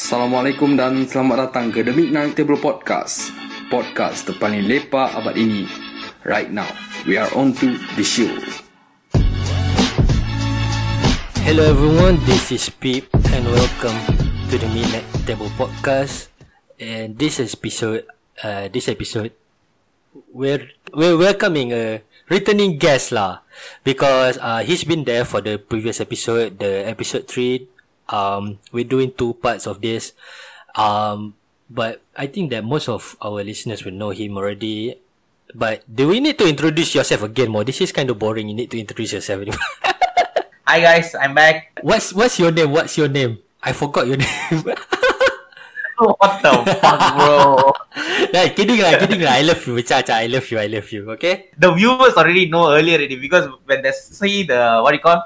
Assalamualaikum dan selamat datang ke The Midnight Table Podcast. Podcast terpaling lepak abad ini. Right now, we are on to the show. Hello everyone, this is Pip and welcome to the Midnight Table Podcast. And this episode, uh, this episode, we're we're welcoming a returning guest lah, because uh, he's been there for the previous episode, the episode three. Um, we're doing two parts of this. Um, but I think that most of our listeners will know him already. But do we need to introduce yourself again more? This is kind of boring. You need to introduce yourself. Hi guys, I'm back. What's what's your name? What's your name? I forgot your name. what the fuck, bro? nah, kidding lah, kidding lah. I love you, Cha Cha. I love you, I love you. Okay. The viewers already know earlier already because when they see the what do you call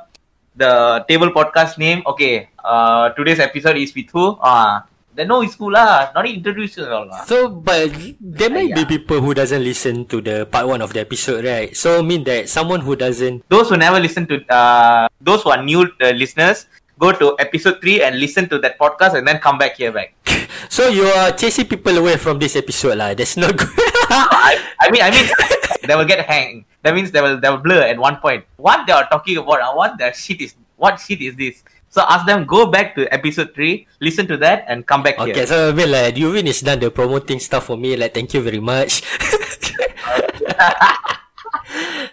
the table podcast name, okay, uh, today's episode is with who? Ah, they know it's who lah. Not introduce all lah. So, but there might be Yeah. people who doesn't listen to the part one of the episode, right? So, mean that someone who doesn't. Those who never listen to, uh, those who are new uh, listeners, go to episode three and listen to that podcast and then come back here back. So you are chasing people away from this episode, lah. That's not good. I, I mean, I mean, they will get hang. That means they will they will blur at one point. What they are talking about? uh, What the shit is? What shit is this? So ask them go back to episode three, listen to that, and come back okay, here. so I mean, like, Yuvin is done the promoting stuff for me. Like, thank you very much.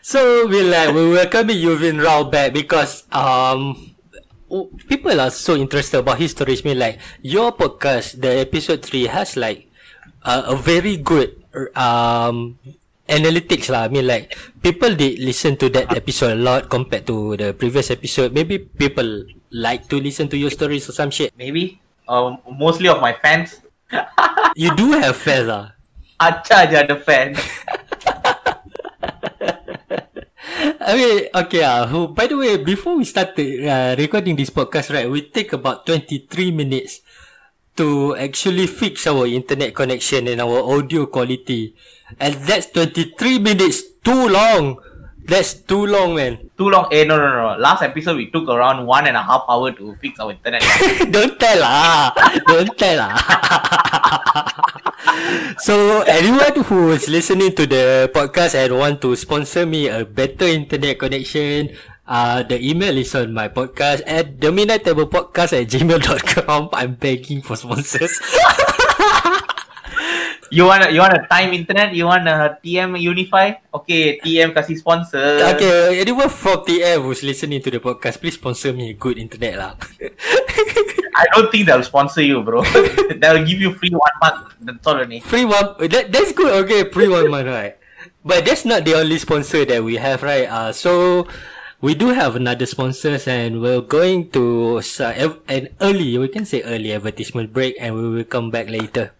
so we like we welcoming Yuvin Rao back because um people are so interested about his stories. I mean, like your podcast, the episode three has like a, a very good um analytics lah. I mean, like people did listen to that episode a lot compared to the previous episode. Maybe people like to listen to your stories or some shit. Maybe um, mostly of my fans. You do have fans lah. Acha ada fans. I mean, okay who by the way, before we started uh, recording this podcast, right, we take about 23 minutes to actually fix our internet connection and our audio quality. And that's 23 minutes too long. That's too long, man. Too long. Eh, no, no, no. Last episode we took around one and a half hour to fix our internet. Don't tell lah. Don't tell lah. so anyone who is listening to the podcast and want to sponsor me a better internet connection, uh, the email is on my podcast at the midnight table podcast at gmail.com. I'm begging for sponsors. you want a, you want a time internet? You want a TM Unify? Okay, TM kasih sponsor. okay, anyone from TM who's listening to the podcast, please sponsor me good internet lah. I don't think they'll sponsor you, bro. they'll give you free one month. That's all only. Free one. That, that's good. Okay, free one month, right? But that's not the only sponsor that we have, right? Uh, so we do have another sponsors, and we're going to uh, an early, we can say early advertisement break, and we will come back later.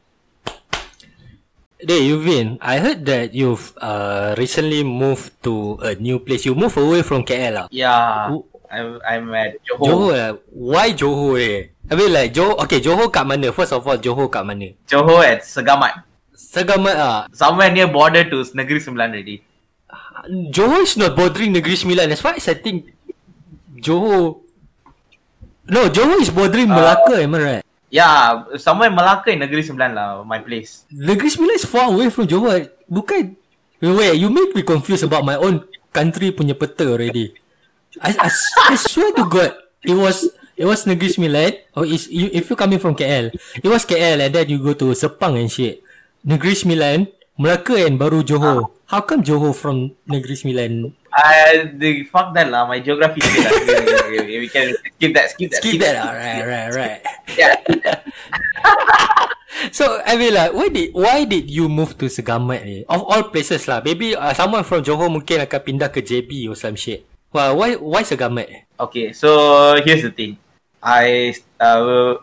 Hey, Yuvin, I heard that you've uh recently moved to a new place. You moved away from KL, lah. Yeah, I'm, I'm at Johor. Johor, lah. Why Johor? Eh? I mean, like Johor. Okay, Johor kat mana? First of all, Johor kat mana? Johor at Segamat. Segamat ah. Somewhere near border to Negeri Sembilan already. Johor is not bordering Negeri Sembilan. As far as I think, Johor. No, Johor is bordering Uh, Melaka, am I right? Yeah, somewhere Melaka in Negeri Sembilan lah, my place. Negeri Sembilan is far away from Johor. Bukan. Wait, you make me confused about my own country punya peta already. I, I, I swear to God, it was it was Negeri Sembilan. Or is you, if you coming from KL, it was KL and then you go to Sepang and shit. Negeri Sembilan, Melaka and baru Johor. How come Johor from Negeri Sembilan I the fuck that lah, my geography lah. Okay, okay, okay, we can skip that, skip that. Skip that. Alright, right, right. Yeah. So I mean like, why did why did you move to Segamat ni? Of all places lah, maybe uh, someone from Johor mungkin akan pindah ke JB or some shit. Well, why why Segamat? Okay, so here's the thing. I uh,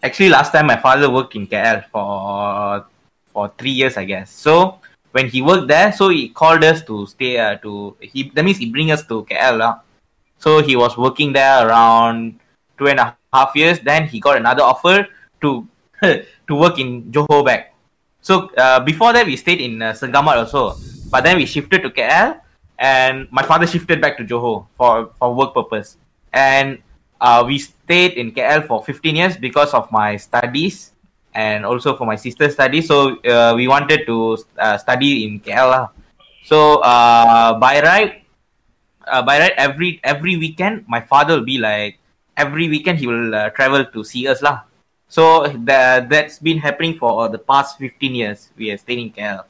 actually last time my father worked in KL for for three years, I guess. So when he worked there, so he called us to stay uh, to he that means he bring us to KL lah. So he was working there around two and a half years. Then he got another offer to to work in Johor back. So uh, before that, we stayed in uh, Segamat also, but then we shifted to KL, and my father shifted back to Johor for for work purpose. And uh, we stayed in KL for 15 years because of my studies and also for my sister's study. So uh, we wanted to uh, study in KL. So uh, by right, uh, by right, every every weekend, my father will be like every weekend he will uh, travel to see us lah. So that that's been happening for the past 15 years. We are staying in KL.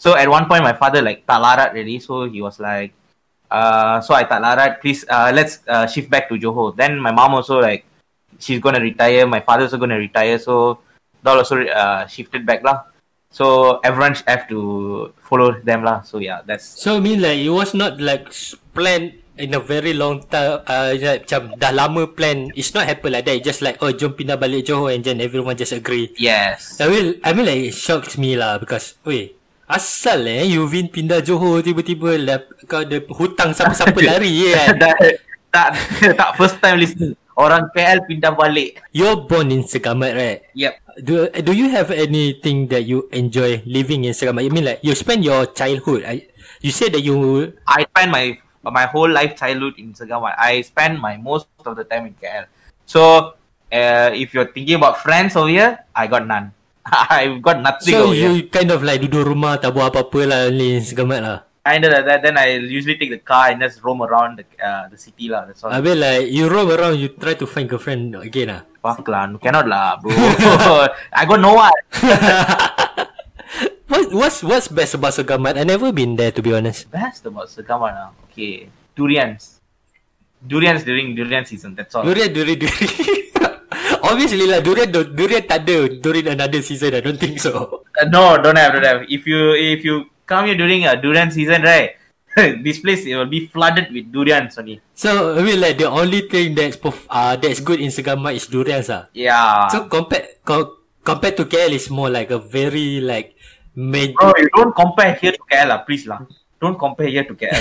So at one point, my father like tak larat really. So he was like, uh, so I larat. Please, let's shift back to Johor. Then my mom also like, she's gonna retire. My father also gonna retire. So they also uh, shifted back lah. So everyone have to follow them lah. So yeah, that's So I mean like it was not like planned in a very long time. Uh, like, macam dah lama plan. It's not happen like that. It's just like oh jom pindah balik Johor and then everyone just agree. yes. I mean, I mean like it shocks me lah because wait asal eh you Vin pindah Johor tiba-tiba lah, kau ada hutang siapa-siapa lari kan. tak, tak, tak first time listen. Orang KL pindah balik. You're born in Segamat right? Yep. Do do you have anything that you enjoy living in Segamat? I mean like you spend your childhood. I, you said that you I spend my my whole life childhood in Segamat. I spend my most of the time in KL. So uh, if you're thinking about friends over here, I got none. I've got nothing so over here. you kind of like duduk rumah tak buat apa-apa lah ni Segamat lah. Kind of that. Then I usually take the car and just roam around the uh, the city lah. That's all. I mean like you roam around you try to find girlfriend again ah. Fuck lah, cannot lah, bro. I got no one. What what's what's best about Segamat? I never been there to be honest. Best about Segamat ah. Okay, durians. Durians during durian season. That's all. Durian durian durian. Obviously lah durian du- durian tak ada during another season. I don't think so. Uh, no, don't have, don't have. If you if you come here during a durian season, right? this place it will be flooded with durians only. So I mean like the only thing that's perf- uh that's good in Segamat is durians ah. Yeah. So compared co- compared to KL is more like a very like major. Bro, you don't compare here to KL, lah, please lah. Don't compare here to KL.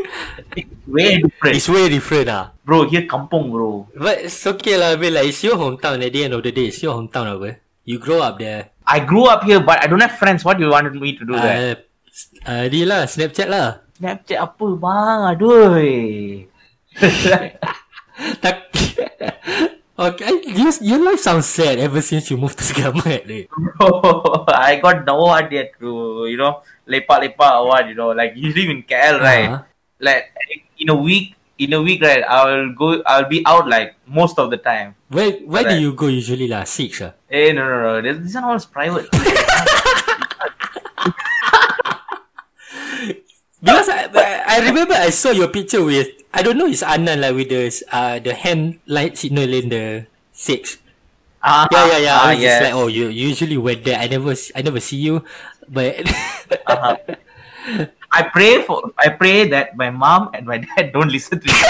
it's way different. It's way different ah. Bro, here kampung, bro. But it's okay lah. I mean like it's your hometown. At the end of the day, it's your hometown apa. You grow up there. I grew up here, but I don't have friends. What do you wanted me to do there? Uh, uh, ni lah Snapchat lah. Snapchat apa bang? Aduh. Tak. okay, you, your life sounds sad ever since you moved to Segamat. Eh. Bro, I got no idea to, you know, lepak-lepak or what, you know, like you live in KL, right? Uh-huh. Like in a week, in a week, right? I'll go, I'll be out like most of the time. Where where do Correct. you go usually lah? Six ah. Eh, no, no, no, this, this one was private. Because I, I remember I saw your picture with I don't know it's Anan like with the uh the hand light signal in the six. Ah, Yeah yeah yeah. I ah, was just like oh you usually went there. I never I never see you, but Uh-huh. I pray for, I pray that my mom and my dad don't listen to this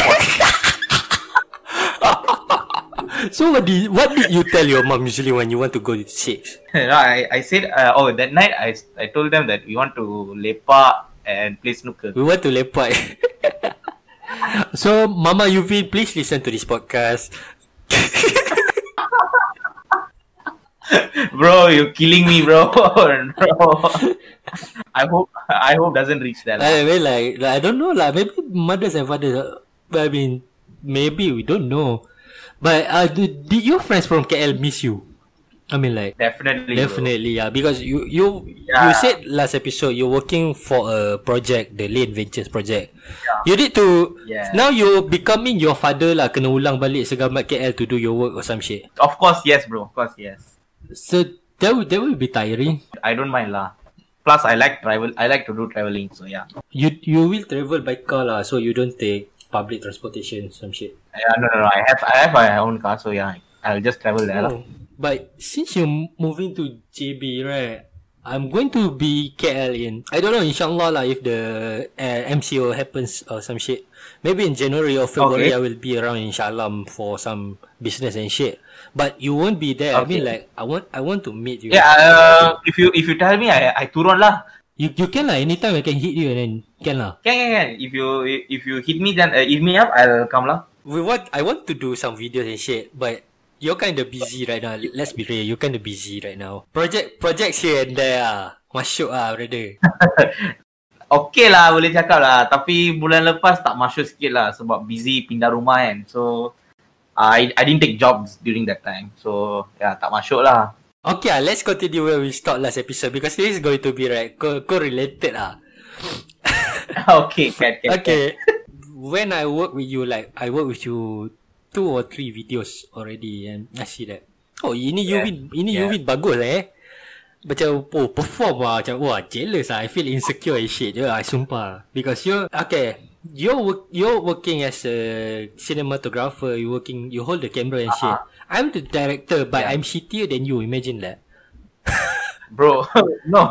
so what did what did you tell your mom usually when you want to go to six? no, I, I said, uh, oh, that night I, I told them that we want to lepak and play snooker. We want to lepak. so Mama Yuvi, please listen to this podcast. bro, you're killing me, bro. bro. I hope, I hope doesn't reach that. I mean like, like I don't know lah. Maybe mothers and fathers. uh, I mean, maybe we don't know. But uh, did, did your friends from KL miss you? I mean like. definitely. bro. Definitely, yeah. Because you you Yeah. you said last episode you're working for a project, the Lane Ventures project. You need to Yeah. now you're becoming your father lah. Kena ulang balik segamat KL to do your work or some shit. Of course, yes, bro. Of course, yes. So that will that will be tiring. I don't mind lah. Plus, I like travel. I like to do traveling. So yeah. You you will travel by car lah, so you don't take public transportation some shit. Yeah, no, no, no. I have, I have my own car. So yeah, I'll just travel there. lah. But since you're moving to JB, right? I'm going to be KL in I don't know inshallah lah if the uh, MCO happens or some shit. Maybe in January or February Okay. I will be around inshallah for some business and shit. But you won't be there. I mean Okay. like I want I want to meet you. Yeah. Uh, if you if you tell me, I I turun lah. You you can lah anytime I can hit you and then can lah. Can, can, can. If you if you hit me, then uh, hit me up. I'll come lah. We want I want to do some videos and shit, but you're kind of busy right now. Let's be real, you're kind of busy right now. Project projects here and there ah. Masuk ah brother. Okay lah, boleh cakap lah. Tapi bulan lepas tak masuk sikit lah sebab busy pindah rumah kan. So I I didn't take jobs during that time. So yeah, tak masuk lah. Okay, ah, let's continue where we start last episode because this is going to be right co- correlated ah. okay, can, can, Okay. when I work with you, like I work with you two or three videos already, and I see that. Oh, ini Yeah. Yuvin, ini Yeah. Yuvin bagus eh. Macam oh perform lah Macam wah jealous lah I feel insecure as shit je I sumpah Because you Okay You're work, you're working as a cinematographer You working You hold the camera and shit Uh-huh. I'm the director But Yeah. I'm shittier than you Imagine that bro. no,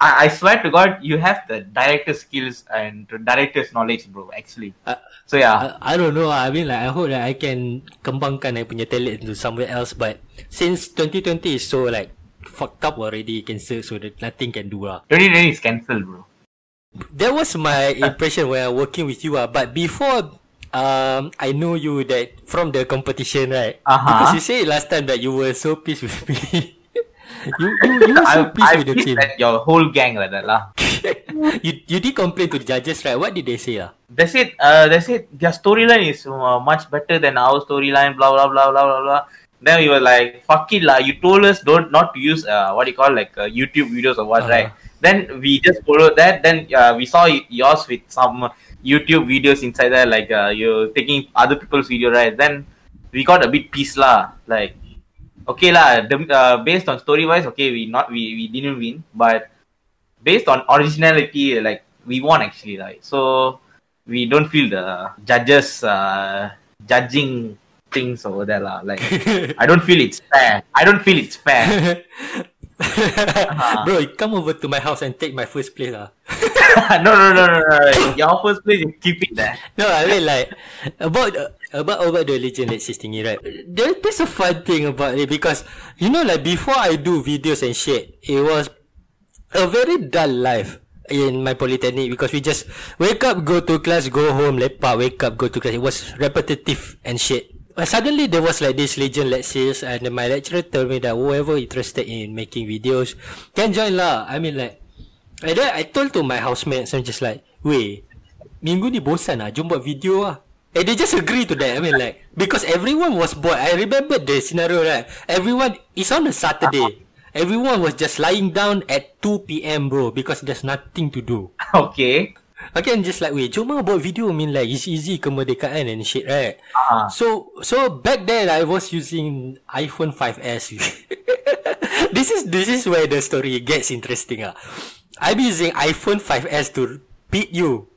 I, I swear to God, you have the director skills and director's knowledge, bro. Actually. Uh, So yeah, I, I don't know. I mean like I hope that I can Kembangkan I punya talent Into somewhere else But Since 2020 is so like Fucked up already Cancel So that nothing can do lah 2020 is cancelled, bro. That was my impression when I working with you ah. But before um I know you that from the competition right. Uh-huh. Because you said last time that you were so pissed with me. you you you were so I with the team. at your whole gang like that lah. you you did complain to the judges right? What did they say ah? They said, uh, they said their storyline is uh, much better than our storyline. Blah blah blah blah blah blah. Then we were like, "Fuck it lah! You told us don't not to use uh, what do you call like uh, YouTube videos or what, Uh-huh. right?" Then we just followed that. Then uh, we saw yours with some YouTube videos inside there, like uh, you taking other people's video, right? Then we got a bit pissed lah. Like, okay lah. The, uh, based on story wise, okay, we not we, we didn't win, but based on originality, like we won actually, right? So we don't feel the judges uh, judging things over there lah. Like I don't feel it's fair. I don't feel it's fair. Bro, you come over to my house and take my first place ah. no, no, no, no, no. Your first place, you keep it there. No, I mean like about uh, about about the Legend Late 16 right? There, there's a fun thing about it because you know like before I do videos and shit, it was a very dull life in my polytechnic because we just wake up, go to class, go home, lepak, wake up, go to class. It was repetitive and shit. But suddenly there was like this legend lectures and then my lecturer told me that whoever interested in making videos can join lah. I mean like and then I told to my housemates I'm just like, wait, minggu ni bosan lah, jom buat video lah. And they just agree to that. I mean like, because everyone was bored. I remember the scenario right. Everyone, it's on a Saturday. Everyone was just lying down at 2 p.m. bro because there's nothing to do. Okay. Okay, I'm just like, wait, cuma buat video I mean like, it's easy kemerdekaan and shit, right? Ah. So, so back then I was using iPhone 5s. this is, this is where the story gets interesting ah. I'm using iPhone 5s to beat you.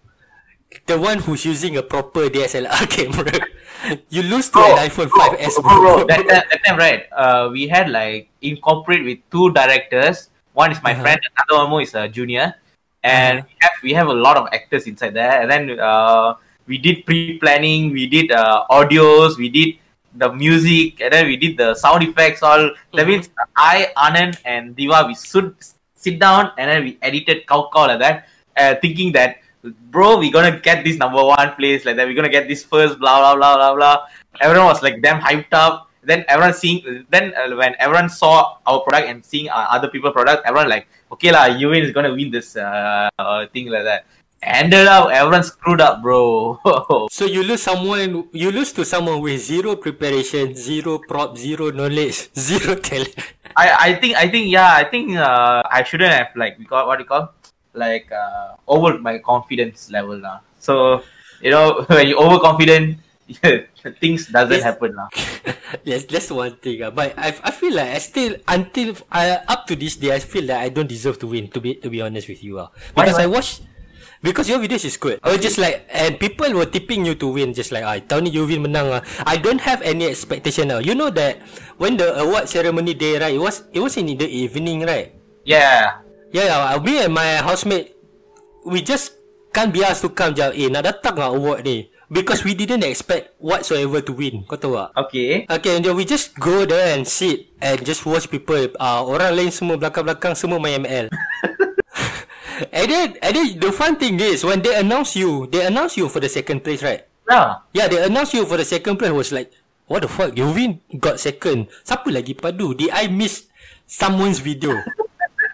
The one who's using a proper DSLR camera. you lose to an iPhone 5s, bro, bro, that, that, that time, right? Uh, we had like incorporate with two directors. One is my Uh-huh. friend, another one more is a junior, and we have we have a lot of actors inside there. And then uh, we did pre-planning, we did uh, audios, we did the music, and then we did the sound effects. All that Mhm. means I, Anand, and Diva we should sit down and then we edited cow cow like that, uh, thinking that bro, we're gonna get this number one place like that. We're gonna get this first, blah blah blah blah blah. Everyone was like damn hyped up. Then everyone seeing, then uh, when everyone saw our product and seeing uh, other people product, everyone like, okay lah, Uwin is gonna win this uh, uh, thing like that. Ended up, everyone screwed up, bro. So you lose someone, you lose to someone with zero preparation, zero prop, zero knowledge, zero talent. I, I think I think yeah I think uh, I shouldn't have like we call what do you call like uh, over my confidence level now. So you know when you overconfident, things doesn't Yes. happen now. yes, that's one thing. Uh, but I, I feel like I still until I up to this day I feel that I don't deserve to win. To be to be honest with you, uh. Why, because why? I watch. Because your videos is good. I was just like, and people were tipping you to win. Just like, ah, tahun ni you win menang ah. I don't have any expectation now. You know that when the award ceremony day, right? It was it was in the evening, right? Yeah. Yeah, yeah. Me and my housemate, we just can't be asked to come je. Eh, nak datang lah award ni. Because we didn't expect whatsoever to win. Kau tahu tak? Okay. Okay, and then we just go there and sit and just watch people. Uh, orang lain semua belakang-belakang semua main ML. and then, and then the fun thing is when they announce you, they announce you for the second place, right? Yeah. Yeah, they announce you for the second place was like, what the fuck? Yuvin got second. Siapa lagi padu? Did I miss someone's video?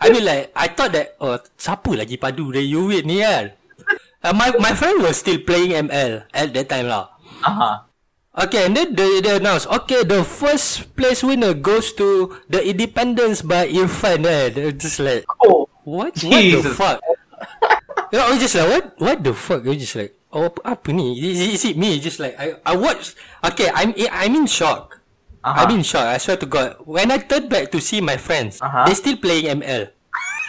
I mean like, I thought that, oh, siapa lagi padu dari Yuvin ni kan? Uh, my my friend was still playing ML at that time lah. Uh huh. Okay, and then they, they announced, okay, the first place winner goes to the Independence by Irfan. Eh? They're just like, Oh, what? What the fuck? you know, I was just like, what? What the fuck? I was just like, oh, apa, apa ni? Is, is it me? Just like, I, I watched. Okay, I'm, I'm in shock. Uh-huh. I'm in shock. I swear to God. When I turned back to see my friends, Uh-huh. they still playing ML.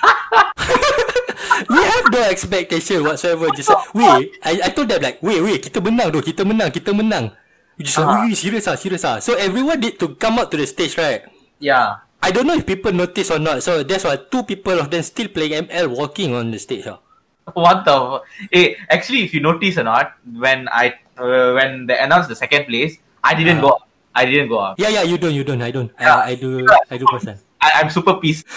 we have no expectation whatsoever. Just like, wait, I, I told them like, wait, wait, kita menang though, kita menang, kita menang. We Just like, Uh-huh. wait, serious ah, serious ah. So everyone need to come out to the stage, right? yeah. I don't know if people notice or not. So that's why two people of them still playing ML walking on the stage. Ah. What the? Hey, actually, if you notice or not, when I uh, when they announced the second place, I didn't Uh. go. I didn't go up. Yeah, yeah, you don't, you don't, I don't. Yeah. I, I do, I do person. I, I'm super pissed.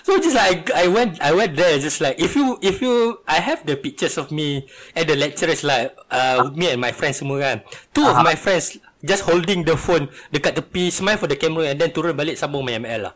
So just like I went, I went there. Just like if you, if you, I have the pictures of me and the lecturers like, uh, me and my friends semua kan. Two of Uh-huh. my friends just holding the phone dekat tepi, smile for the camera and then turun balik sambung main ML lah.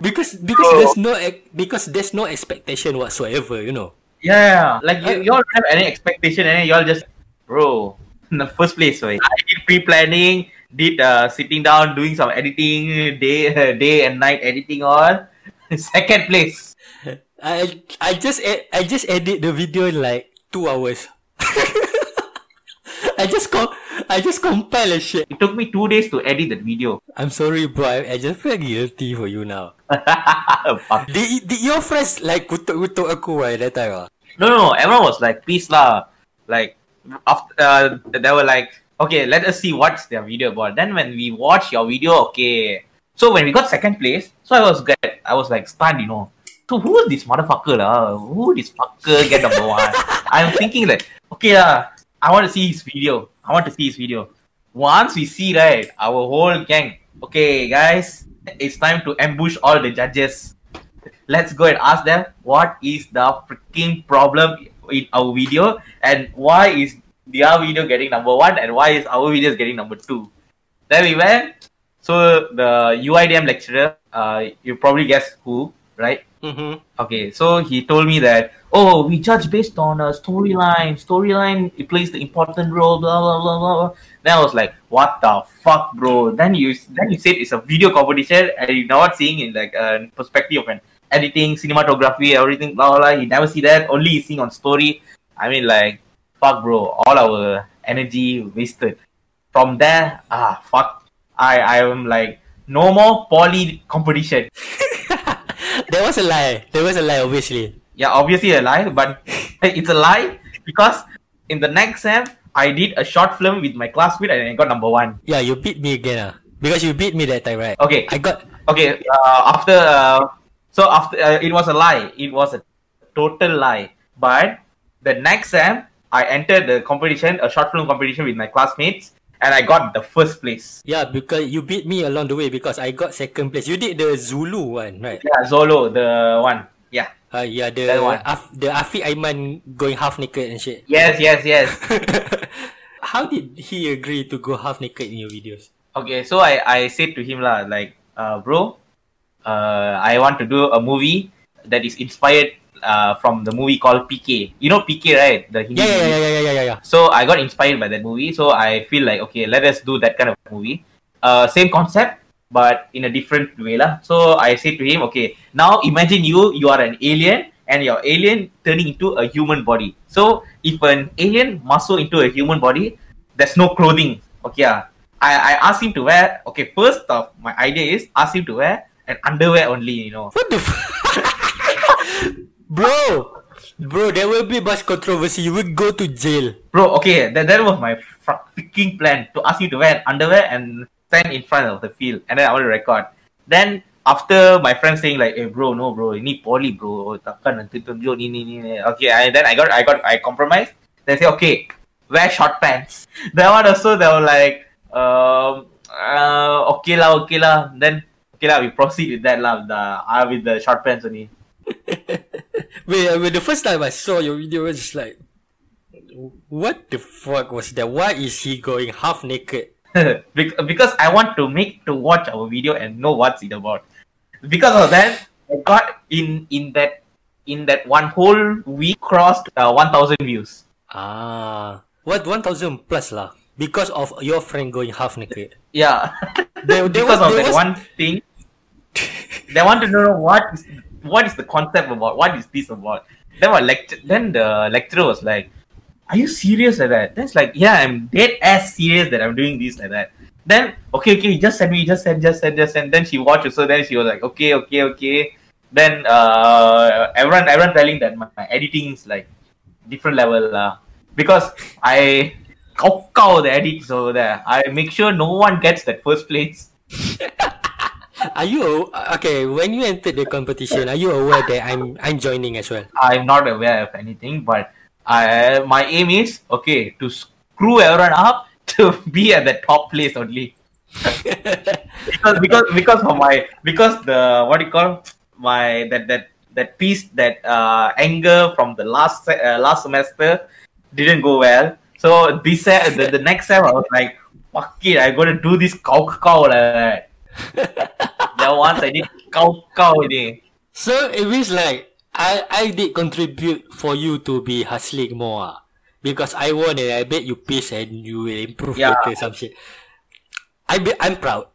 Because because Oh. there's no because there's no expectation whatsoever, you know. Yeah, like you, Uh, you all have any expectation, and you all just, bro, in the first place, right? I did pre-planning, did uh, sitting down, doing some editing, day day and night editing all. Second place. I I just ed- I just edit the video in like two hours. I just com- I just compile a shit. It took me two days to edit that video. I'm sorry, bro. I, I just feel guilty for you now. Did, did your friends like kutuk-kutuk aku at that time? Ah? No, no, everyone was like, please lah. Like, after uh, they were like, okay, let us see what's their video about. Then when we watch your video, okay. So when we got second place, so I was glad. I was like stunned, you know. So who is this motherfucker lah? Who this fucker get number one? I'm thinking like, okay lah, I want to see his video. I want to see his video. Once we see right, our whole gang. Okay, guys, it's time to ambush all the judges let's go and ask them what is the freaking problem in our video and why is their video getting number one and why is our video getting number two. Then we went. So the UIDM lecturer, uh, you probably guess who, right? Mm-hmm. Okay, so he told me that oh, we judge based on a storyline. Storyline it plays the important role. Blah blah blah blah. blah. Then I was like, what the fuck, bro? Then you then you said it's a video competition, and you're not seeing in like a perspective of an editing, cinematography, everything. Blah blah. blah. You never see that. Only you seeing on story. I mean, like, fuck, bro. All our energy wasted. From there, ah, fuck. I I am like no more poly competition. There was a lie. There was a lie, obviously. Yeah, obviously a lie, but it's a lie because in the next sem I did a short film with my classmate and I got number one. Yeah, you beat me again, ah. Because you beat me that time, right? Okay, I got. okay. Uh, after uh, so after uh, it was a lie. It was a total lie. But the next sem I entered the competition, a short film competition with my classmates, and I got the first place. Yeah, because you beat me along the way because I got second place. You did the Zulu one, right? Yeah, Zolo, the one. Yeah. Uh, yeah, the That one. Af- the Afiq Aiman going half naked and shit. Yes, yes, yes. How did he agree to go half naked in your videos? Okay, so I I said to him lah, like, uh, bro, uh, I want to do a movie that is inspired uh, from the movie called PK. You know PK, right? The Hindi Yeah, yeah, yeah, yeah, yeah, yeah, yeah. So I got inspired by that movie. So I feel like okay, let us do that kind of movie. Uh, same concept, but in a different way lah. So I said to him, okay, now imagine you you are an alien and your alien turning into a human body. So if an alien muscle into a human body, there's no clothing. Okay, ah. I I asked him to wear. Okay, first off, my idea is ask him to wear an underwear only. You know. What the f- Bro! Bro, there will be much controversy. You will go to jail. Bro, okay, that, that was my freaking plan to ask you to wear underwear and stand in front of the field, and then I to record. Then after my friend saying like, "Hey, bro, no, bro, ini poly, bro. Okay, I, then I got I got I compromised. They say, "Okay, wear short pants." That one also they were like, um, uh, okay lah, okay lah. Then okay lah, we proceed with that lah, the uh, with the short pants only. Wait, uh, wait, the first time I saw your video, I was just like, what the fuck was that? Why is he going half naked? Bec- because I want to make to watch our video and know what's it about. Because of that, I got in in that in that one whole week crossed uh, 1,000 views. Ah, what 1000 plus lah? because of your friend going half naked. Yeah. There- there because was- of that was- one thing. They want to know what is what is the concept about? What is this about? Then lecture then the lecturer was like, Are you serious like that? That's like, yeah, I'm dead ass serious that I'm doing this like that. Then okay, okay, just send me, just send, just send, just send. Then she watched so then she was like, Okay, okay, okay. Then uh everyone everyone telling that my, my editing is like different level uh, because I cow cow the edits over there. I make sure no one gets that first place. Are you okay when you entered the competition? Are you aware that I'm I'm joining as well? I'm not aware of anything, but I my aim is okay to screw everyone up to be at the top place only. because because because of my because the what do you call my that that that piece that uh, anger from the last uh, last semester didn't go well. So this se- the, the next time I was like, fuck it, I'm gonna do this cow cow like that. That once I did cow cow ini. So it means like I I did contribute for you to be hustling more ah. because I won and I bet you piss and you will improve Yeah. later some shit. I be, I'm proud.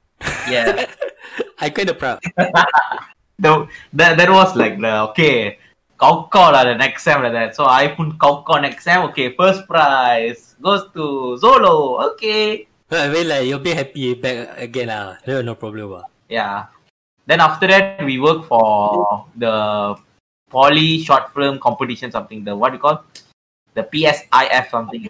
Yeah. I kind of proud. the, that, that was like the okay cow cow lah the next time like that so I put cow cow next time okay first prize goes to Zolo okay I mean like you'll be happy back again lah. No, no problem ah. yeah then after that we work for the poly short film competition something the what do you call the PSIF something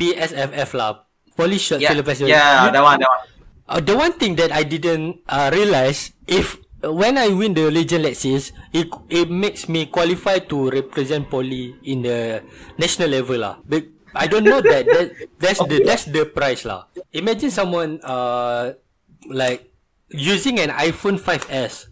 PSFF lah. Polish Short yeah Film Festival. yeah You- that one that one Uh, the one thing that I didn't uh, realize if when I win the Legion Lexis, it it makes me qualify to represent Poly in the national level lah. I don't know that, that that's the that's the price lah. Imagine someone uh like using an iPhone 5s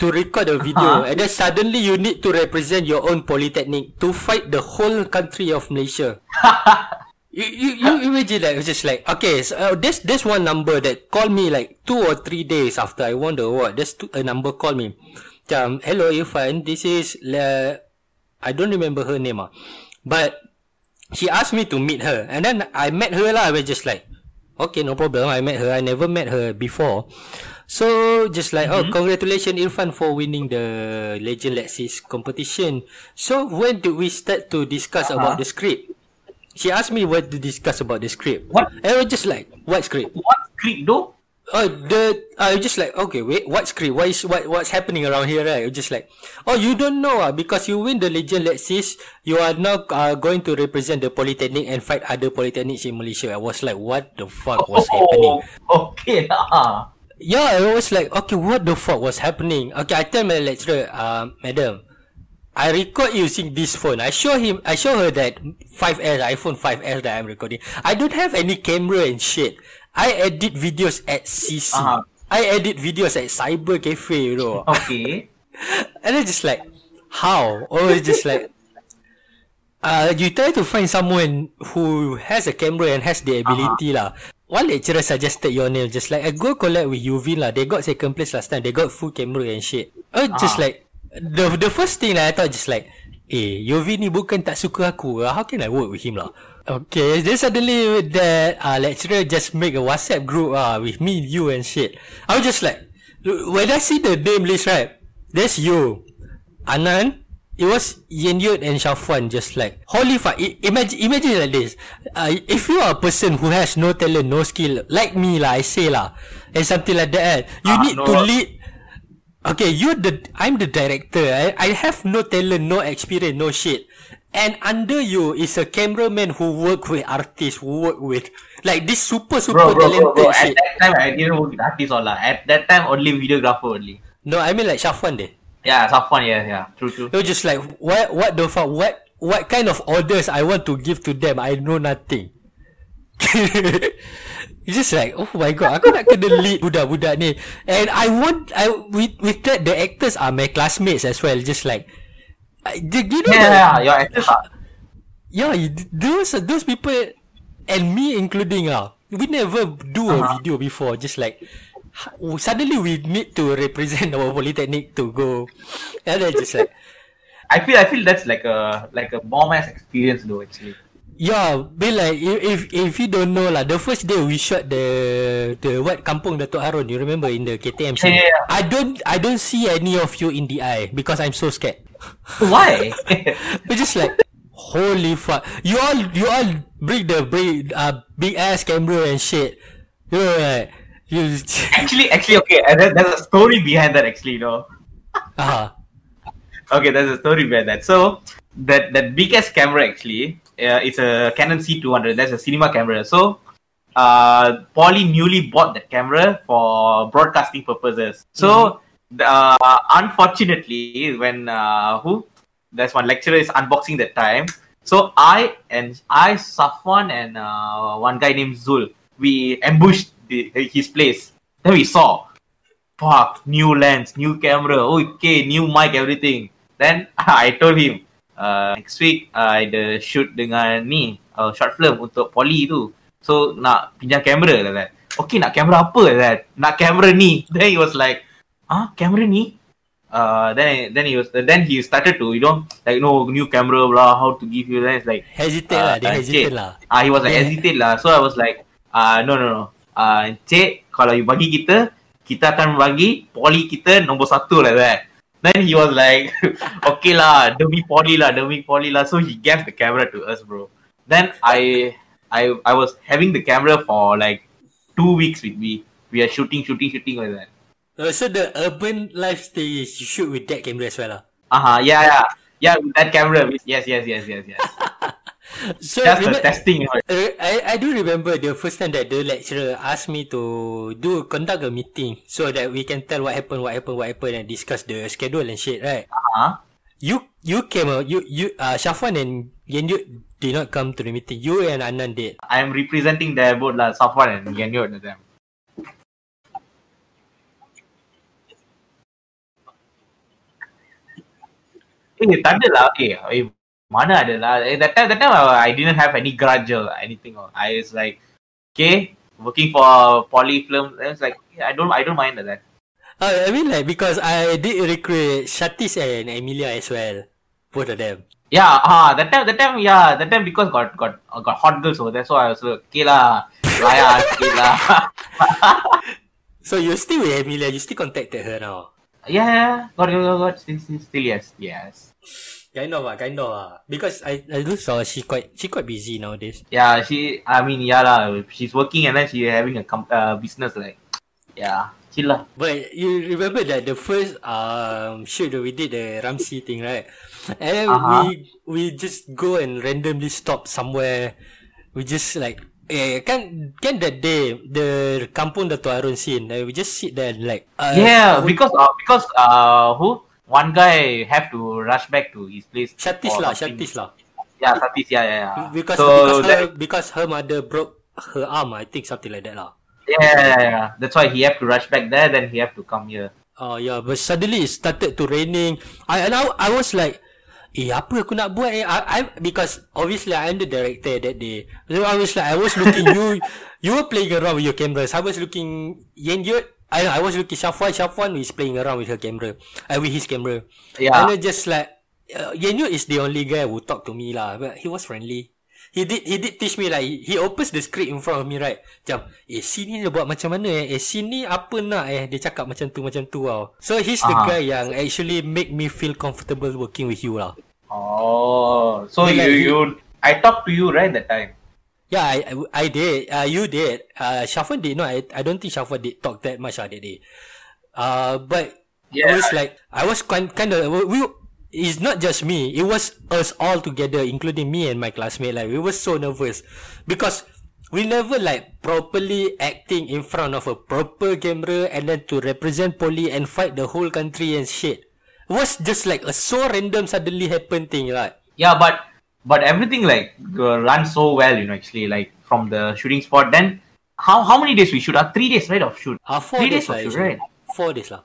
to record a video Uh-huh. and then suddenly you need to represent your own polytechnic to fight the whole country of Malaysia. You, you, you imagine that it's just like okay so, uh, there's there's one number that called me like two or three days after I won the award there's two, a number called me um, hello Irfan this is uh, I don't remember her name ah but she asked me to meet her and then I met her lah I was just like okay no problem I met her I never met her before. So just like oh congratulations Irfan for winning the Legend Lexis competition. So when do we start to discuss about the script? She asked me what to discuss about the script. What? and I was just like what script? What script though Oh, the I was just like okay, wait, what script? What is what what's happening around here? Right? Was just like, oh, you don't know ah because you win the Legion Lexis, you are now uh, going to represent the polytechnic and fight other polytechnics in Malaysia. I was like, what the fuck was happening? oh okay ah. Yeah, I was like, okay, what the fuck was happening? Okay, I tell my lecturer, uh, madam, I record using this phone. I show him, I show her that 5S, iPhone 5S that I'm recording. I don't have any camera and shit. I edit videos at CC. Uh-huh. I edit videos at Cyber Cafe, you know. okay And I just like, how? Or it's just like, uh, you try to find someone who has a camera and has the ability lah. One lecturer suggested your name, just like, I go collect with Uvin lah. They got second place last time. They got full camera and shit. Oh, just Ah. like, the the first thing lah, I thought just like, eh, Uvin ni bukan tak suka aku. How can I work with him lah? Okay, then suddenly that uh, lecturer just make a WhatsApp group uh, with me, you and shit. I was just like, when I see the name list right, there's you, Anan, it was Yen Yut and Shafwan just like, holy fuck, I- imagine, imagine like this. Uh, if you are a person who has no talent, no skill, like me lah, I say lah, and something like that, eh, you Ah, need no. to lead Okay, you're the I'm the director. I, I have no talent, no experience, no shit. And under you is a cameraman who work with artists, who work with like this super super bro bro bro, talented bro. at shit. that time I didn't work with artists all lah at that time only videographer only No, I mean like Shafwan there. yeah Safwan yeah yeah true true You're just like what what the fuck what what kind of orders I want to give to them? I know nothing. It's just like oh my god, aku nak kena lead budak-budak ni. And I want I with with that the actors are my classmates as well. Just like You know yeah, yeah, your actors are Yeah, those those people and me including ah, we never do a Uh-huh. video before. Just like suddenly we need to represent our polytechnic to go, and then just like I feel I feel that's like a like a bomb ass experience though actually Yeah, be like if, if if you don't know lah, the first day we shot the the what Kampung Datuk Harun, you remember in the KTM scene? Yeah, yeah, yeah. I don't I don't see any of you in the eye because I'm so scared. Why? We're just like holy fuck. You all you all bring the big uh big ass camera and shit. You know like you actually, actually, okay. uh, there- There's a story behind that. Actually, you know. uh, Okay, there's a story behind that. So that that big ass camera actually, uh, it's a Canon C200. That's a cinema camera. So uh, Poly newly bought that camera for broadcasting purposes. So the- uh, unfortunately, when uh, who there's one lecturer is unboxing that time. So I and I Safwan and uh, one guy named Zul, we ambushed the, his place. Then we saw fuck, new lens, new camera, okay, new mic, everything. Then I told him, uh, next week I ada shoot dengan ni, uh, short film untuk Poly tu. So nak pinjam kamera lah. Okay, nak kamera apa that? Nak kamera ni. Then he was like, ah, kamera ni? Uh, then then he was then he started to you know like no new camera blah how to give you then it's like hesitate Ah, lah, ah, hesitate lah. Ah, he was like Yeah. hesitate lah. So I was like, ah, no no no. Ah, cik, kalau you bagi kita, kita akan bagi poli kita nombor satu lah that. Then he was like, okay lah, demi poli lah, demi poli lah. So he gave the camera to us, bro. Then I, I, I was having the camera for like two weeks with me. We are shooting, shooting, shooting like that. Uh, so the urban lifestyle is you shoot with that camera as well lah. Uh huh. Yeah, yeah, yeah. With that camera. Yes, yes, yes, yes, yes. So Just the remember- testing. you know. Uh, I I do remember the first time that the lecturer asked me to do conduct a meeting so that we can tell what happened, what happened, what happened, and discuss the schedule and shit, right? Uh-huh. You you came out, you you uh Shafwan and Yenyu did not come to the meeting. You and Anand did. I am representing their both lah, Safwan and at them. Eh, tak ada lah. Eh, eh, mana ada lah. Eh, that time, that time uh, I didn't have any grudge or anything. Or I was like, okay, working for Poly Film. I was like, yeah, I don't, I don't mind that. Uh, I mean like because I did recruit Shatis and Emilia as well, both of them. Yeah, ah, that time, that time, yeah, that time because got got uh, got hot girls over there, so I was like, okay lah, Raya, okay lah. So you still with Emilia? You still contacted her now? Yeah, yeah, got, got, got, still, still, still, yes, yes. Kind of ah, kind of ah. Because I I do saw she quite she quite busy nowadays. Yeah, she. I mean, yeah lah. She's working and then she having a com- uh, business like. Yeah, chill lah. But you remember that the first um shoot that we did the Ramsey thing, right? And then Uh-huh. we we just go and randomly stop somewhere. We just like eh kan kan that day the Kampung Dato' Harun scene, like, we just sit there and like uh, yeah, because uh, because uh, who one guy have to rush back to his place. Shatis for lah, something. Shatis lah. Yeah, Satis. Yeah, yeah, yeah. Because so because her that, because her mother broke her arm, I think something like that lah. yeah, yeah, yeah. That's why he have to rush back there. Then he have to come here. Oh yeah, but suddenly it started to raining. I and I, I was like, eh apa aku nak buat eh? I, I because obviously I'm the director that day. So I was like, I was looking you, you were playing around with your cameras. I was looking Yen Yut. I I was looking Shafwan. Shafwan is playing around with her camera, uh, with his camera. Yeah. And then just like uh, Yen Yut is the only guy who talked to me lah, but he was friendly. He did he did teach me like he, he opens the script in front of me right. Macam eh scene ni dia buat macam mana eh? Eh scene ni apa nak eh? Dia cakap macam tu macam tu tau. So he's the Aha. guy yang actually make me feel comfortable working with you lah. Oh, so But you like- you I talked to you right that time. Yeah, I I, did. Uh, you did. Uh, Shafwan did not. I, I don't think Shafwan did talk that much ah that day. Uh, but Yeah. I was like, I was kind kind of we. It's not just me. It was us all together, including me and my classmate. Like we were so nervous because we never like properly acting in front of a proper camera and then to represent poly and fight the whole country and shit. It was just like a so random suddenly happen thing, right? Yeah, but but everything like uh, runs so well, you know. Actually, like from the shooting spot. Then how how many days we shoot? Uh, three days, right? Of shoot. Uh, four Three days, days of lah, shoot, right? Four days lah.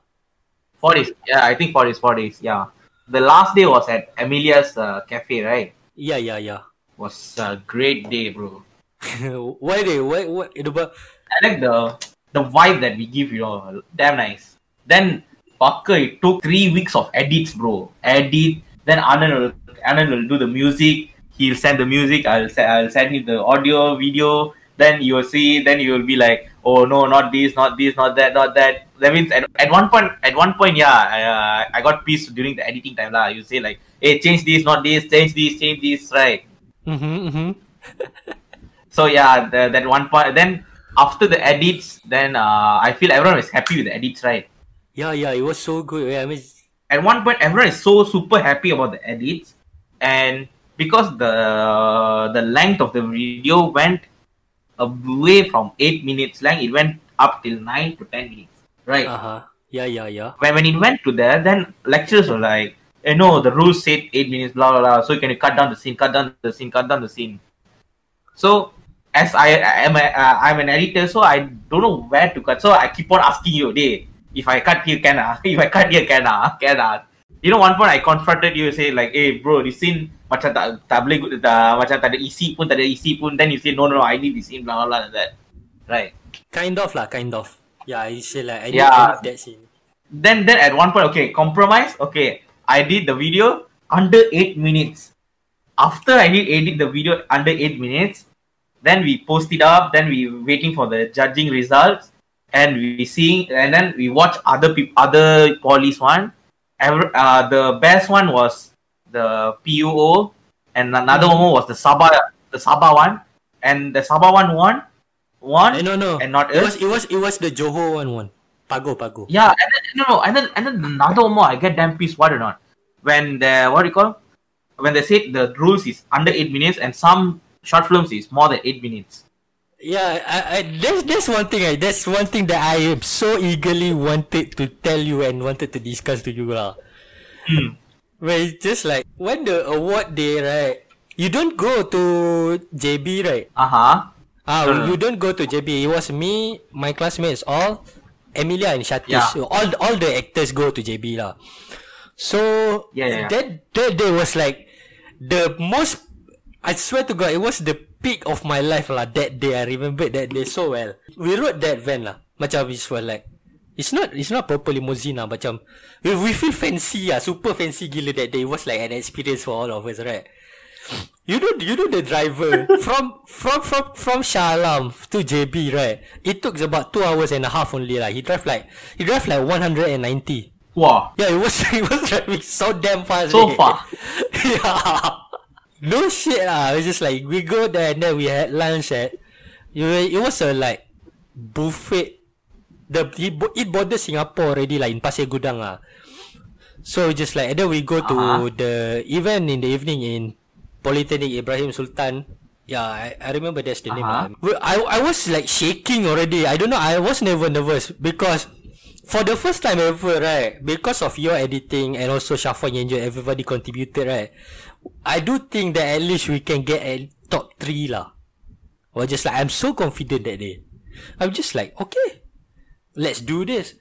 Four days. Yeah, I think four days. Four days. Yeah. The last day was at Amelia's uh, cafe, right? Yeah, yeah, yeah. Was a great day, bro. why they why the I like the the vibe that we give, you know, damn nice. Then Fucker, it took three weeks of edits, bro. Edit. Then Anand will Anand will do the music. he'll send the music. I'll send I'll send him the audio, video. Then you will see. Then you will be like, oh no, not this, not this, not that, not that. That means at, at one point, at one point, yeah, I, uh, I got pissed during the editing time lah. You say like, hey, change this, not this, change this, change this, right? Mm-hmm, mm-hmm. So yeah, the, that one point. Then after the edits, then uh, I feel everyone is happy with the edits, right? Yeah, yeah, it was so good. Yeah, I mean, At one point, everyone is so super happy about the edits, and because the the length of the video went away from eight minutes length, it went up till nine to ten minutes, right? uh huh. Yeah, yeah, yeah. when when it went to there, then lecturers were like, eh, know, the rules said eight minutes, blah blah blah. So you can cut down the scene, cut down the scene, cut down the scene. So as I am a, uh, I'm an editor, so I don't know where to cut. So I keep on asking you, day, if I cut here, can I? If I cut here, can I? Can I? You know, one point I confronted you, say like, hey bro, this scene macam tak tak boleh tak, macam tak ada isi pun, tak ada isi pun. Then you say, no no no, I need this scene, blah blah blah, like that. Right. Kind of lah, kind of. Yeah, I say like I need, Yeah. I need that scene. then then at one point okay compromise okay i did the video under eight minutes after i did edit the video under eight minutes then we post it up then we waiting for the judging results and we seeing and then we watch other people other police one Ever, uh, the best one was the puo and another one was the sabah the sabah one and the sabah one won won Eh, no, no. and not It us was, it was, it was the Johor one one. Pago, Pago. yeah, and then, no, no, and then and then another one more. I get damn pissed. Why or not? When the what do you call? When they say the rules is under eight minutes, and some short films is more than eight minutes. Yeah, I, I, that's, that's one thing. eh, That's one thing that I am so eagerly wanted to tell you and wanted to discuss to you lah. Hmm. Where it's just like when the award day, right? You don't go to JB, right? Uh huh. Ah, No, no, you don't go to JB. It was me, my classmates, all Emilia and Shatish. Yeah. All all the actors go to JB lah. So Yeah, yeah, yeah. that that day was like the most. I swear to God, it was the peak of my life lah. That day, I remember that day so well. We rode that van lah. Macam it's for like. It's not it's not proper limousine lah. Macam we, we feel fancy ah, super fancy gila that day. It was like an experience for all of us, right? You know, you know the driver from from from from Shah Alam to JB, right? It took about two hours and a half only, lah. He drive like he drive like one hundred and ninety. Wow. Yeah, it was it was driving so damn fast. So eh. far. yeah. No shit lah. It was just like we go there and then we had lunch at. It wa- it was a like buffet. The it, bo- it border Singapore already like in Pasir Gudang lah. So just like and then we go to Uh-huh. the event in the evening in Polytechnic Ibrahim Sultan. Yeah, I, I remember that's the name. Uh-huh. lah. Well, I I was like shaking already. I don't know. I was never nervous because for the first time ever, right? Because of your editing and also Shafwan Yenjo, everybody contributed, right? I do think that at least we can get a top three lah. Or just like I'm so confident that day. I'm just like okay, let's do this.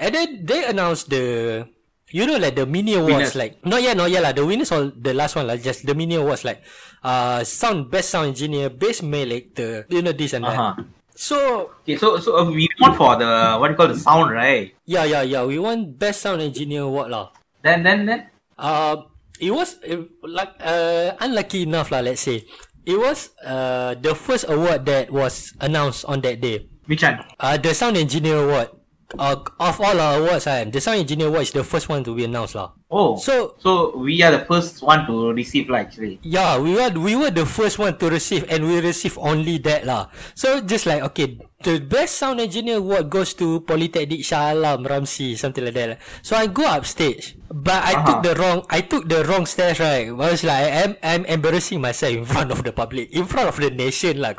And then they announced the, you know, like the mini awards, Winners. like not yet, not yet lah. The winners all the last one like just the mini awards like, uh, sound best sound engineer, best male actor, you know this and Uh that. So Okay, so so uh, we went for the what you call the sound, right? yeah, yeah, yeah, we won best sound engineer award lah. Then then then. Uh, it was like uh, unlucky enough lah. Let's say it was uh the first award that was announced on that day. Which one? Uh, the sound engineer award. Uh, of all our awards, kan, the sound engineer award is the first one to be announced lah. Oh, So so we are the first one to receive lah actually. yeah, we were we were the first one to receive, and we received only that lah. So just like okay, the best sound engineer award goes to Polytechnic Shah Alam Ramsi, something like that. So I go upstage, but I took Uh-huh. the wrong I took the wrong stairs right. I was like I'm I'm embarrassing myself in front of the public, in front of the nation lah.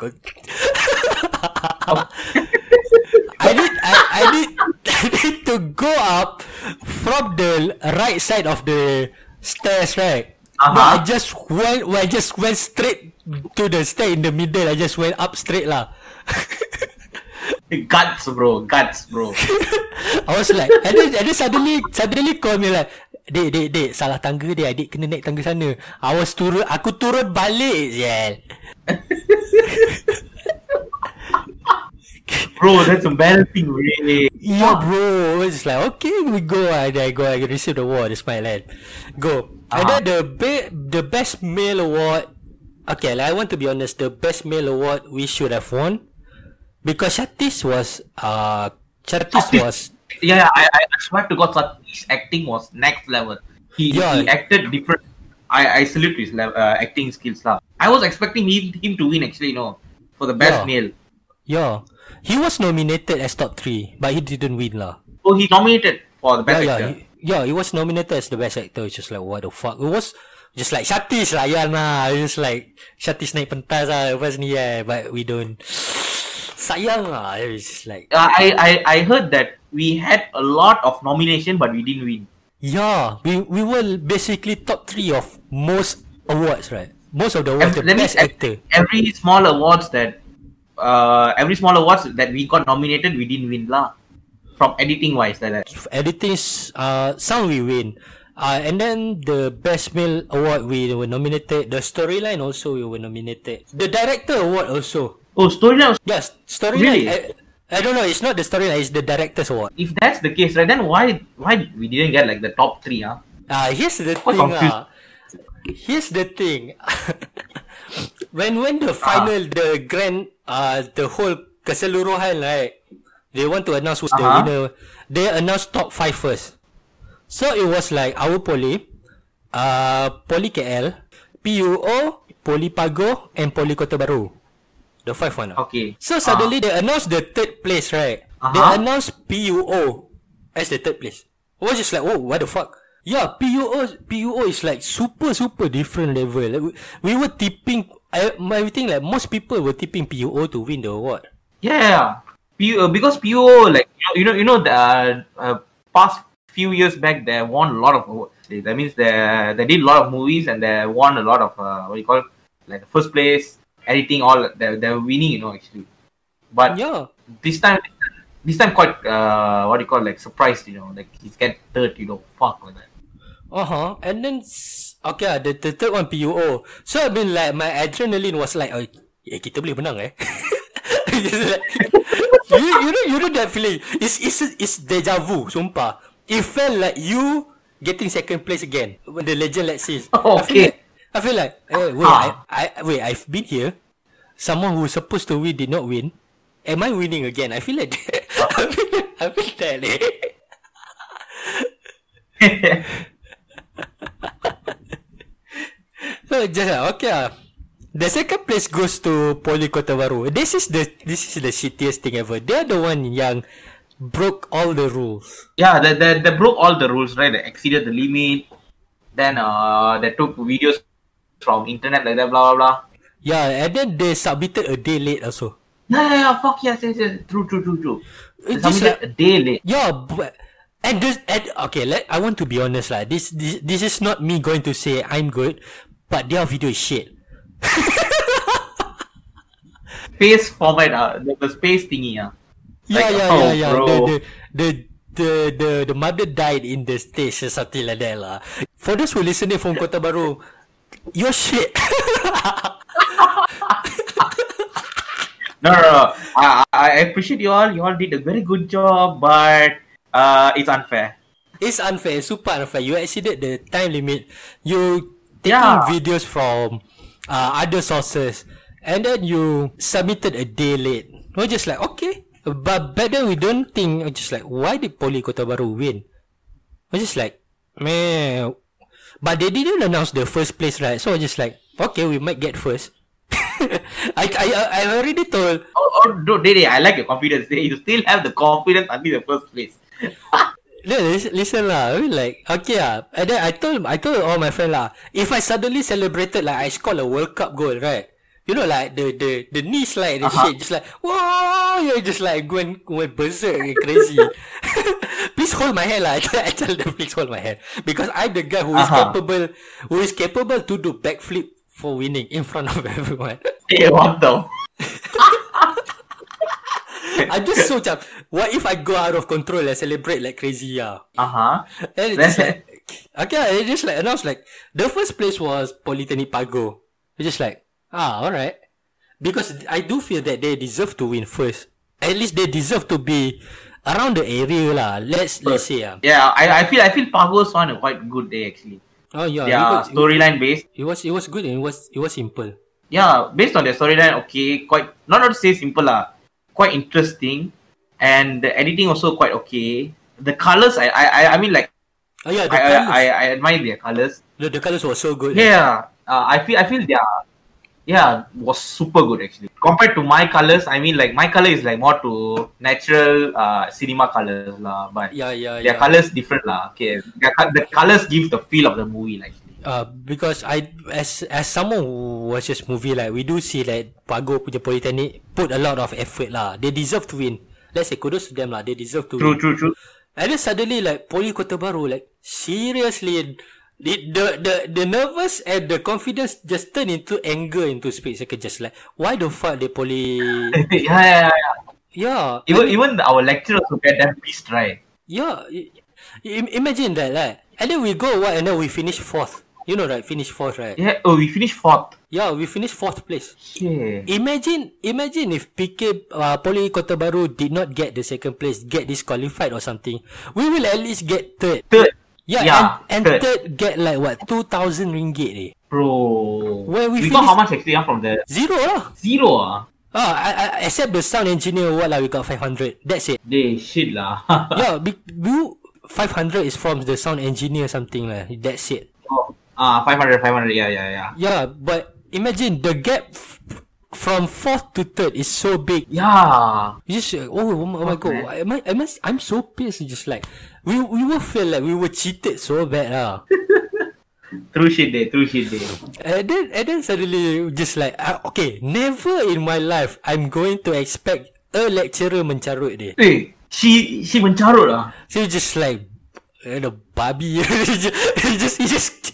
I need I, I need I need to go up from the right side of the stairs, right? No, I Uh-huh. just went I just went straight to the stair in the middle. I just went up straight lah. Guts, bro. Guts, bro. I was like and then, and then suddenly suddenly call me like Dek, dek, dek, salah tangga dia. Adik kena naik tangga sana. I was turun, aku turun balik, Ziel. bro, that's embarrassing, really. Yeah, bro. It's like, okay, we go. I, I go, I receive the award. It's my land. Go. And Uh-huh. then the be- the best male award okay, like, I want to be honest. The best male award we should have won because Shatis was uh Shatis- was Yeah, yeah, I, I swear to God, his acting was next level. He, Yeah. he acted different. I, I salute his uh, acting skills. lah. I was expecting him, him to win actually, you know, for the best Yeah. male. yeah. He was nominated as top three, but he didn't win lah. So he nominated for the best yeah, actor. yeah, he, yeah. He was nominated as the best actor. It's just like what the fuck. It was just like Shatis lah, yan lah. It's like Shatis naik pentas lah lepas ni eh, but we don't. Sayang lah. It's like Uh, I, I I heard that we had a lot of nomination, but we didn't win. yeah, we we were basically top three of most awards, right? Most of the awards, the That means best actor. Every small awards that uh every small awards that we got nominated, we didn't win lah. From editing wise, like that. Editing, uh, some we win. Uh, and then the best male award we were nominated. The storyline also we were nominated. The director award also. Oh, storyline. was- Yes, storyline. Really? I, I don't know. It's not the storyline. It's the director's award. If that's the case, right, then why why we didn't get like the top three, huh? Ah, here's the Quite thing. Ah, here's the thing. when when the final, the grand, uh, the whole keseluruhan, right? They want to announce who's the Uh-huh. winner. They announced top five first. So it was like our poly, uh, poly KL, PUO, poly Pago, and poly Kota Baru. The five one. Okay. So suddenly they announced the third place, right? They Uh-huh. announced PUO as the third place. I was just like, oh, what the fuck? Yeah, PUO, PUO is like super, super different level. Like, we, we were tipping, I, everything like most people were tipping PUO to win the award. Yeah, P- uh, because PO like you know you know the uh, uh, past few years back they won a lot of awards. That means they they did a lot of movies and they won a lot of uh, what do you call it? like first place editing all they they were winning you know actually. But Yeah. this time this time quite uh, what do you call like surprised you know like he's get third you know fuck like that. Uh huh. And then, okay, the, the third one PUO. So I mean, like my adrenaline was like, oh, eh, kita boleh menang eh. Like, you, you know, you know that feeling. It's it's it's deja vu. Sumpah. It felt like you getting second place again when the legend let's say. Feel Okay. I feel like, eh, wait, I, I, wait, I've been here. Someone who's supposed to win did not win. Am I winning again? I feel like that. I feel, I feel that. Eh. So just like, okay ah. The second place goes to Poly Kota Baru. This is the this is the shittiest thing ever. They're the one yang broke all the rules. yeah, they, they they broke all the rules right. They exceeded the limit. Then uh they took videos from internet like that blah blah blah. Yeah, and then they submitted a day late also. Yeah, yeah, yeah, fuck yes, yes, yes. True, true, true, true. They It's just submitted a day late. Yeah, but and this and okay, let I want to be honest lah. This this this is not me going to say I'm good, but their video is shit. Space format, uh, the, the space thingy, uh. Yeah, Like, yeah, oh, yeah, yeah. The, the the the the the mother died in the stage or something like that lah. For those who listening from Kota Baru, you're shit. No, no, no. I, I appreciate you all. You all did a very good job, but uh, it's unfair. it's unfair, super unfair. You exceeded the time limit. You taking Yeah. videos from uh, other sources, and then you submitted a day late. We're just like okay, but back then we don't think. we're Just like why did Poly Kota Baru win? We're just like man, but they didn't announce the first place, right? So we're just like okay, we might get first. I I I already told Oh, oh no, Dede, I like your confidence. You still have the confidence until the first place. No, listen, listen lah. I mean like, okay lah. And then I told, I told all my friend lah. If I suddenly celebrated like I scored a World Cup goal, right? You know, like the the the knee slide and Uh-huh. shit, just like whoa, you're just like going went berserk and crazy. please hold my hand lah. I tell, I them please hold my hand because I'm the guy who is Uh-huh. capable, who is capable to do backflip for winning in front of everyone. Hey, what the? I just so macam, what if I go out of control and celebrate like crazy Yeah. Uh huh. And it's just like, okay, it just like announced like the first place was Polytechnic Pago. It's just like, ah, alright. Because I do feel that they deserve to win first. At least they deserve to be around the area lah. Let's let's say ah. Yeah, I, I feel I feel Pago's on a quite good day actually. Oh yeah, Yeah, storyline based. it was it was good and it was it was simple. yeah, based on the storyline, okay, quite not not to say simple lah, quite interesting, and the editing also quite okay. The colors, I I I- I mean like Oh yeah, the I, I. I I admire their colors. the, the colors were so good. Yeah, uh, I feel I feel their yeah was super good actually compared to my colors. I mean like my color is like more to natural uh cinema colors lah, but Yeah, yeah, their yeah. colors different lah. Okay, their, the colors give the feel of the movie like. Uh, because I as as someone who watches movie like we do see like Pago punya Polytechnic put a lot of effort lah. They deserve to win. Let's say kudos to them lah. They deserve to True, win. true, true. And then suddenly like Poly Kota Baru like seriously the the the, the nervous and the confidence just turn into anger into split second just like why the fuck they Poly yeah, yeah, yeah. yeah Even even our lecturers will get them pissed, right? yeah i- i- imagine that like and then we go what and then we finish fourth you know right finish fourth right Yeah. Oh, we finished fourth. yeah we finish fourth place Yeah. Imagine, imagine if PK uh, Poly Kota Baru did not get the second place, get disqualified or something, we will at least get third. Third, Yeah, Yeah, and, and third. third. get like what two thousand ringgit eh? bro. Where we got finished- how much actually ah, from the Zero lah. zero? Ah, Ah, I, I, except the sound engineer, what lah? We got five hundred. That's it. they shit lah. yeah, be, you five hundred is from the sound engineer something lah. That's it. Oh, Ah, 500, 500. Yeah, yeah, yeah. Yeah, but imagine the gap from fourth to third is so big. Yeah. You just oh, oh my, oh god, am I, am I, I'm so pissed. Just like we we will feel like we were cheated so bad lah. True shit day, true shit day. and then and then suddenly just like uh, okay, never in my life I'm going to expect a lecturer mencarut dia. Eh, she she mencarut lah. So he just like the babi. he just he just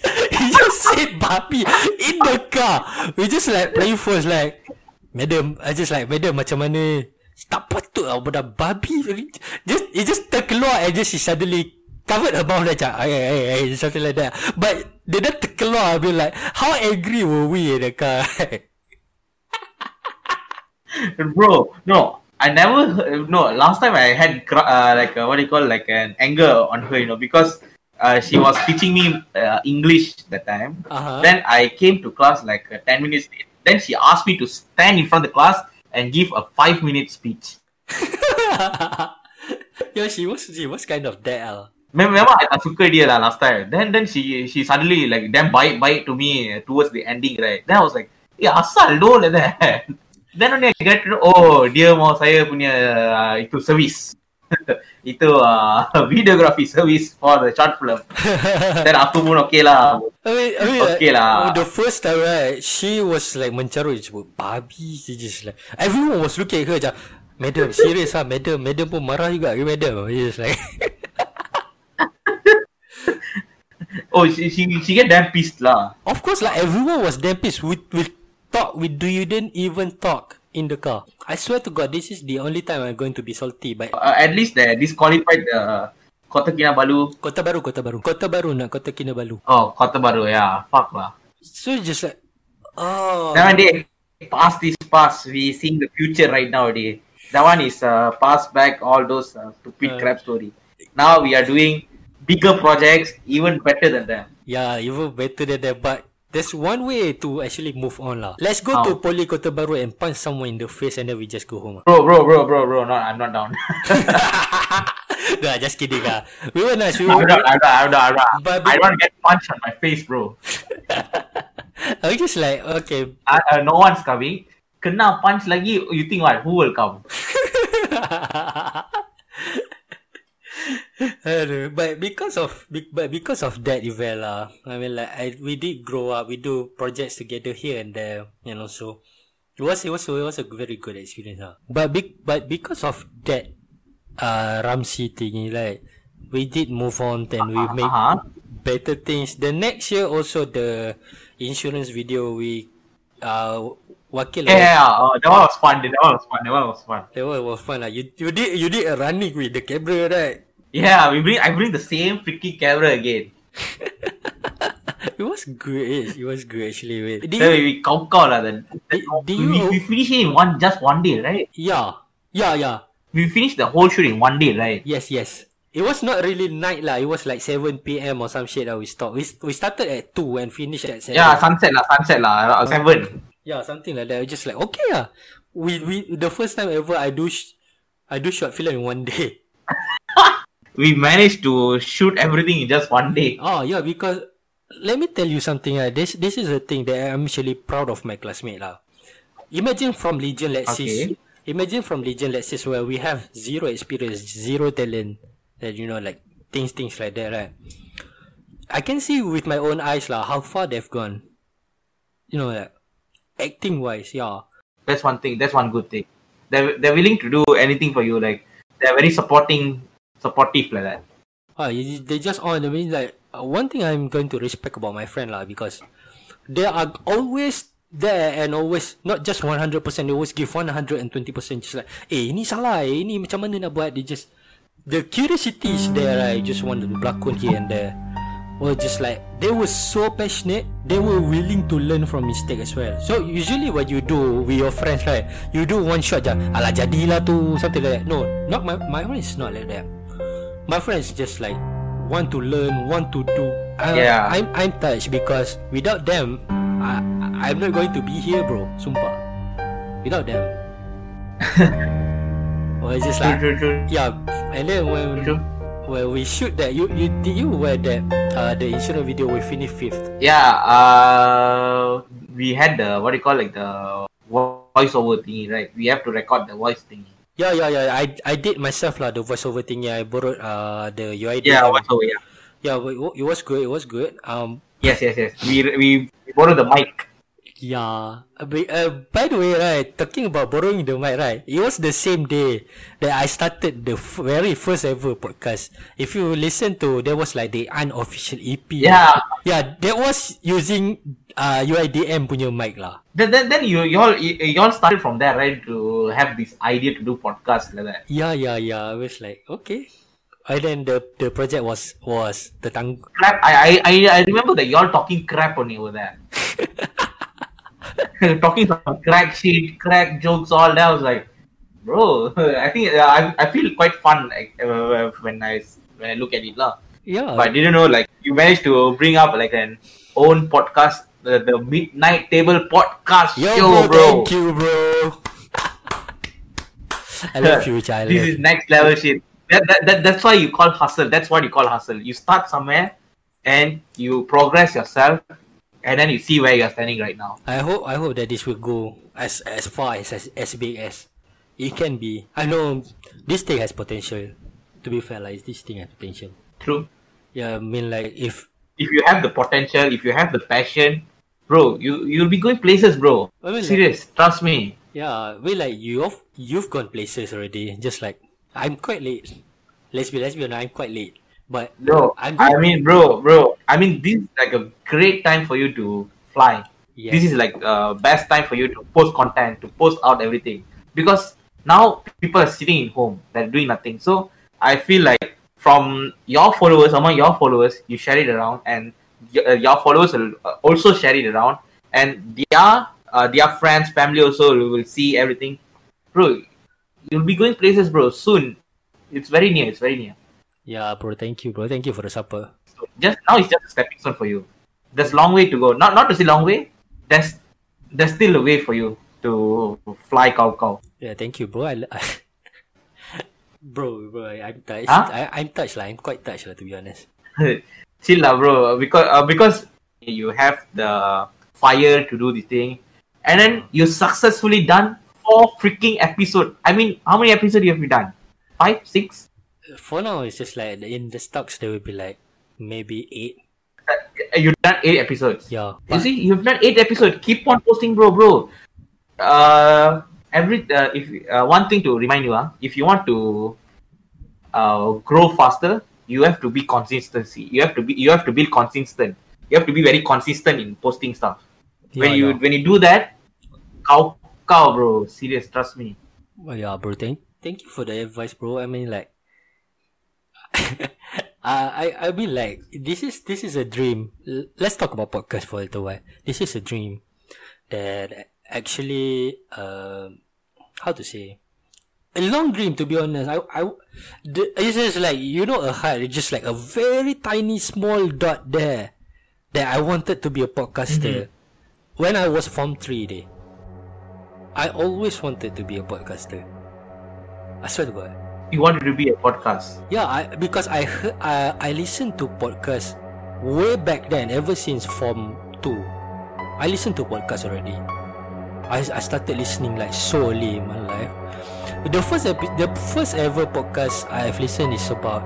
said babi in the car. We just like playing phones like, madam, I just like madam macam mana? Tak patut lah budak babi. Just he just terkeluar and just she suddenly covered her mouth macam ay, ay, ay, something like that. But dia dah terkeluar I mean like how angry were we in the car? Bro, no. I never heard- no. Last time I had uh, like uh, what do you call like an anger on her, you know, because uh, she was teaching me uh, English that time. Uh-huh. Then I came to class like uh, ten minutes late. Then she asked me to stand in front of the class and give a five minute speech. yeah, she was she was kind of that lah. Mem- Memang I tak suka dia lah last time. Then then she she suddenly like damn baik baik to me uh, towards the ending right. Then I was like, yeah asal do like that. Then only I get to know, oh dia mau saya punya uh, itu service. itu uh, videography service for the short film. Then aku pun okay lah. I mean, I mean, Okay lah. The first time, right, she was like mencarut je sebut babi. She just like everyone was looking at her macam, madam, serious ah, madam, madam pun marah juga ke madam? Just like, Oh she she she get damn pissed lah. of course, like everyone was damn pissed. We we talk, we didn't even talk in the car. I swear to God, this is the only time I'm going to be salty. But Uh, at least they disqualified the Kota Kinabalu. Kota Baru, Kota Baru, Kota Baru nak Kota Kinabalu. Oh Kota Baru yeah. Fuck lah. So just like, oh, one day, past is past. We seeing the future right now. Day. That one is uh, past back all those uh, Uh. stupid crap story. Now we are doing bigger projects, even better than them. Yeah, even better than that. But there's one way to actually move on lah. Let's go How? to Poly Kota Baru and punch someone in the face and then we just go home. Bro, bro, bro, bro, bro. No, I'm not down. nah, just kidding ah. We were nice. We I'm were, not. I'm not. I'm not. I'm not. But- I don't get punched on my face, bro. I was just like, okay. Uh, uh, no one's coming. Kena punch lagi. You think what? Who will come? Aduh, but because of but because of that event lah, I mean like I, we did grow up, we do projects together here and there, and also it was it was it was a very good experience lah. But be, but because of that, uh, Ramsey thingy like we did move on and we make Uh-huh. better things. The next year also the insurance video we uh wakil Yeah, oh, that one was fun. That one was fun. That one was fun. That one was fun lah. You you did you did a running with the camera right? Yeah, we bring. I bring the same freaking camera again. It was good. It was good actually. Wait. Did Then you, we cow cow lah. Then Did- did we, you- we finish it in one just one day, right? yeah, yeah, yeah. We finished the whole shoot in one day, right? Yes, yes. It was not really night lah. It was like 7 p.m. or some shit that we stopped. We, we started at 2 and finished at 7. Yeah, sunset lah, sunset lah, uh, seven. Yeah, something like that. Just like okay ah. We we the first time ever I do sh- I do short film in one day. We managed to shoot everything in just one day. Oh yeah, because let me tell you something. Uh, this this is a thing that I'm actually proud of my classmate lah. Imagine from Legion, let's. Okay. Imagine from Legion, let's say where we have zero experience, zero talent, that you know like things things like that, right? I can see with my own eyes lah how far they've gone. You know, like, acting wise, yeah. That's one thing. That's one good thing. They're they're willing to do anything for you. Like they're very supporting, supportive like that. Ah, you- they just on. I mean, like uh, one thing I'm going to respect about my friend lah because they are always there and always not just 100%. They always give 120%. Just like, eh, ini salah. Eh, ini macam mana nak buat? They just the curiosity is there. Right, just want to berlakon here and there. Or just like they were so passionate, they were willing to learn from mistake as well. So usually what you do with your friends, right? You do one shot je. Alah jadilah tu something like that. No, not my my is not like that my friends just like want to learn, want to do. I, Yeah. I'm I'm touched because without them, I I'm not going to be here, bro. Sumpah. Without them. it's just like yeah, and then when when we shoot that, you you did you wear that uh the insurance video with Finish Fifth? Yeah. Uh, we had the what do you call like the voiceover thingy, right? We have to record the voice thingy. Yeah, yeah, yeah. I I did myself lah the voiceover thing. Yeah, I borrowed uh the UID. Yeah, voiceover. Yeah. yeah. It wa- it was good. It was good. Um, Yes, yes, yes. We we, we borrow the mic. Yeah. Uh, by- uh, by the way, right, talking about borrowing the mic, right, it was the same day that I started the f- very first ever podcast. If you listen to, there was like the unofficial EP. Yeah. Yeah, that was using uh, UIDM punya mic lah. Then then, then you you all you, you all started from there, right? To have this idea to do podcast like that. Yeah, yeah, yeah. I was like, okay. And then the the project was was tentang Crap. I I I, remember that you all talking crap only over there. talking some crack shit, crack jokes, all that. I was like, bro, I think uh, I I feel quite fun like, uh, when I when I look at it lah. yeah. But I didn't know like you managed to bring up like an own podcast, the, the midnight table podcast Yo, show, bro, bro. thank you, bro. I love you, child. this is next level shit. That, that, that, that's why you call hustle. That's what you call hustle. You start somewhere and you progress yourself and then you see where you're standing right now. I hope I hope that this will go as as far as as, as big as it can be. I know this thing has potential. To be fair, like this thing has potential. True. Yeah, I mean like if If you have the potential, if you have the passion, bro, you you'll be going places, bro. I mean, like- Serious. Trust me. yeah, we like you've you've gone places already. Just like I'm quite late. Let's be let's be honest, I'm quite late. But Bro, I'm I mean, bro, bro. I mean, this is like a great time for you to fly. yeah, This is like uh, best time for you to post content, to post out everything. Because now people are sitting in home, they're doing nothing. So I feel like from your followers, among your followers, you share it around, and y- uh, your followers will uh, also share it around, and their uh, their friends, family also will see everything. Bro, you'll be going places, bro, soon. It's very near. It's very near. Yeah, bro. Thank you, bro. Thank you for the supper. So just now it's just a stepping stone for you. There's long way to go. Not not to say long way. There's there's still a way for you to fly cow cow. Yeah, thank you, bro. I, I bro, bro, I'm touched. Huh? I, I'm touched, lah. I'm quite touched, lah. To be honest. Chill lah, bro. Because uh, because you have the fire to do the thing, and then you successfully done four freaking episode. I mean, how many episodes you have you done? Five, six. For now, it's just like in the stocks there will be like maybe eight. Uh, You've done eight episodes. Yeah. You see, you've done eight episodes. Keep on posting, bro, bro. Uh, every uh, if uh, one thing to remind you, ah, if you want to uh, grow faster, you have to be consistency. You have to be you have to be consistent. You have to be very consistent in posting stuff. when you yeah. when you do that, cow cow, bro. Serious, trust me. Well, yeah, bro. Thank thank you for the advice, bro. I mean, like, uh, I I mean, like, this is this is a dream. Let's talk about podcast for a little while. This is a dream that actually, um, how to say, a long dream. To be honest, I I the, it's just like you know a heart. It's just like a very tiny small dot there that I wanted to be a podcaster when I was form three. Day I always wanted to be a podcaster. I swear to God. You wanted to be a podcast. Yeah, I because I heard I I listened to podcast way back then, ever since Form Two. I listened to podcast already. I I started listening like so early in my life. The first epi- the first ever podcast I've listened is about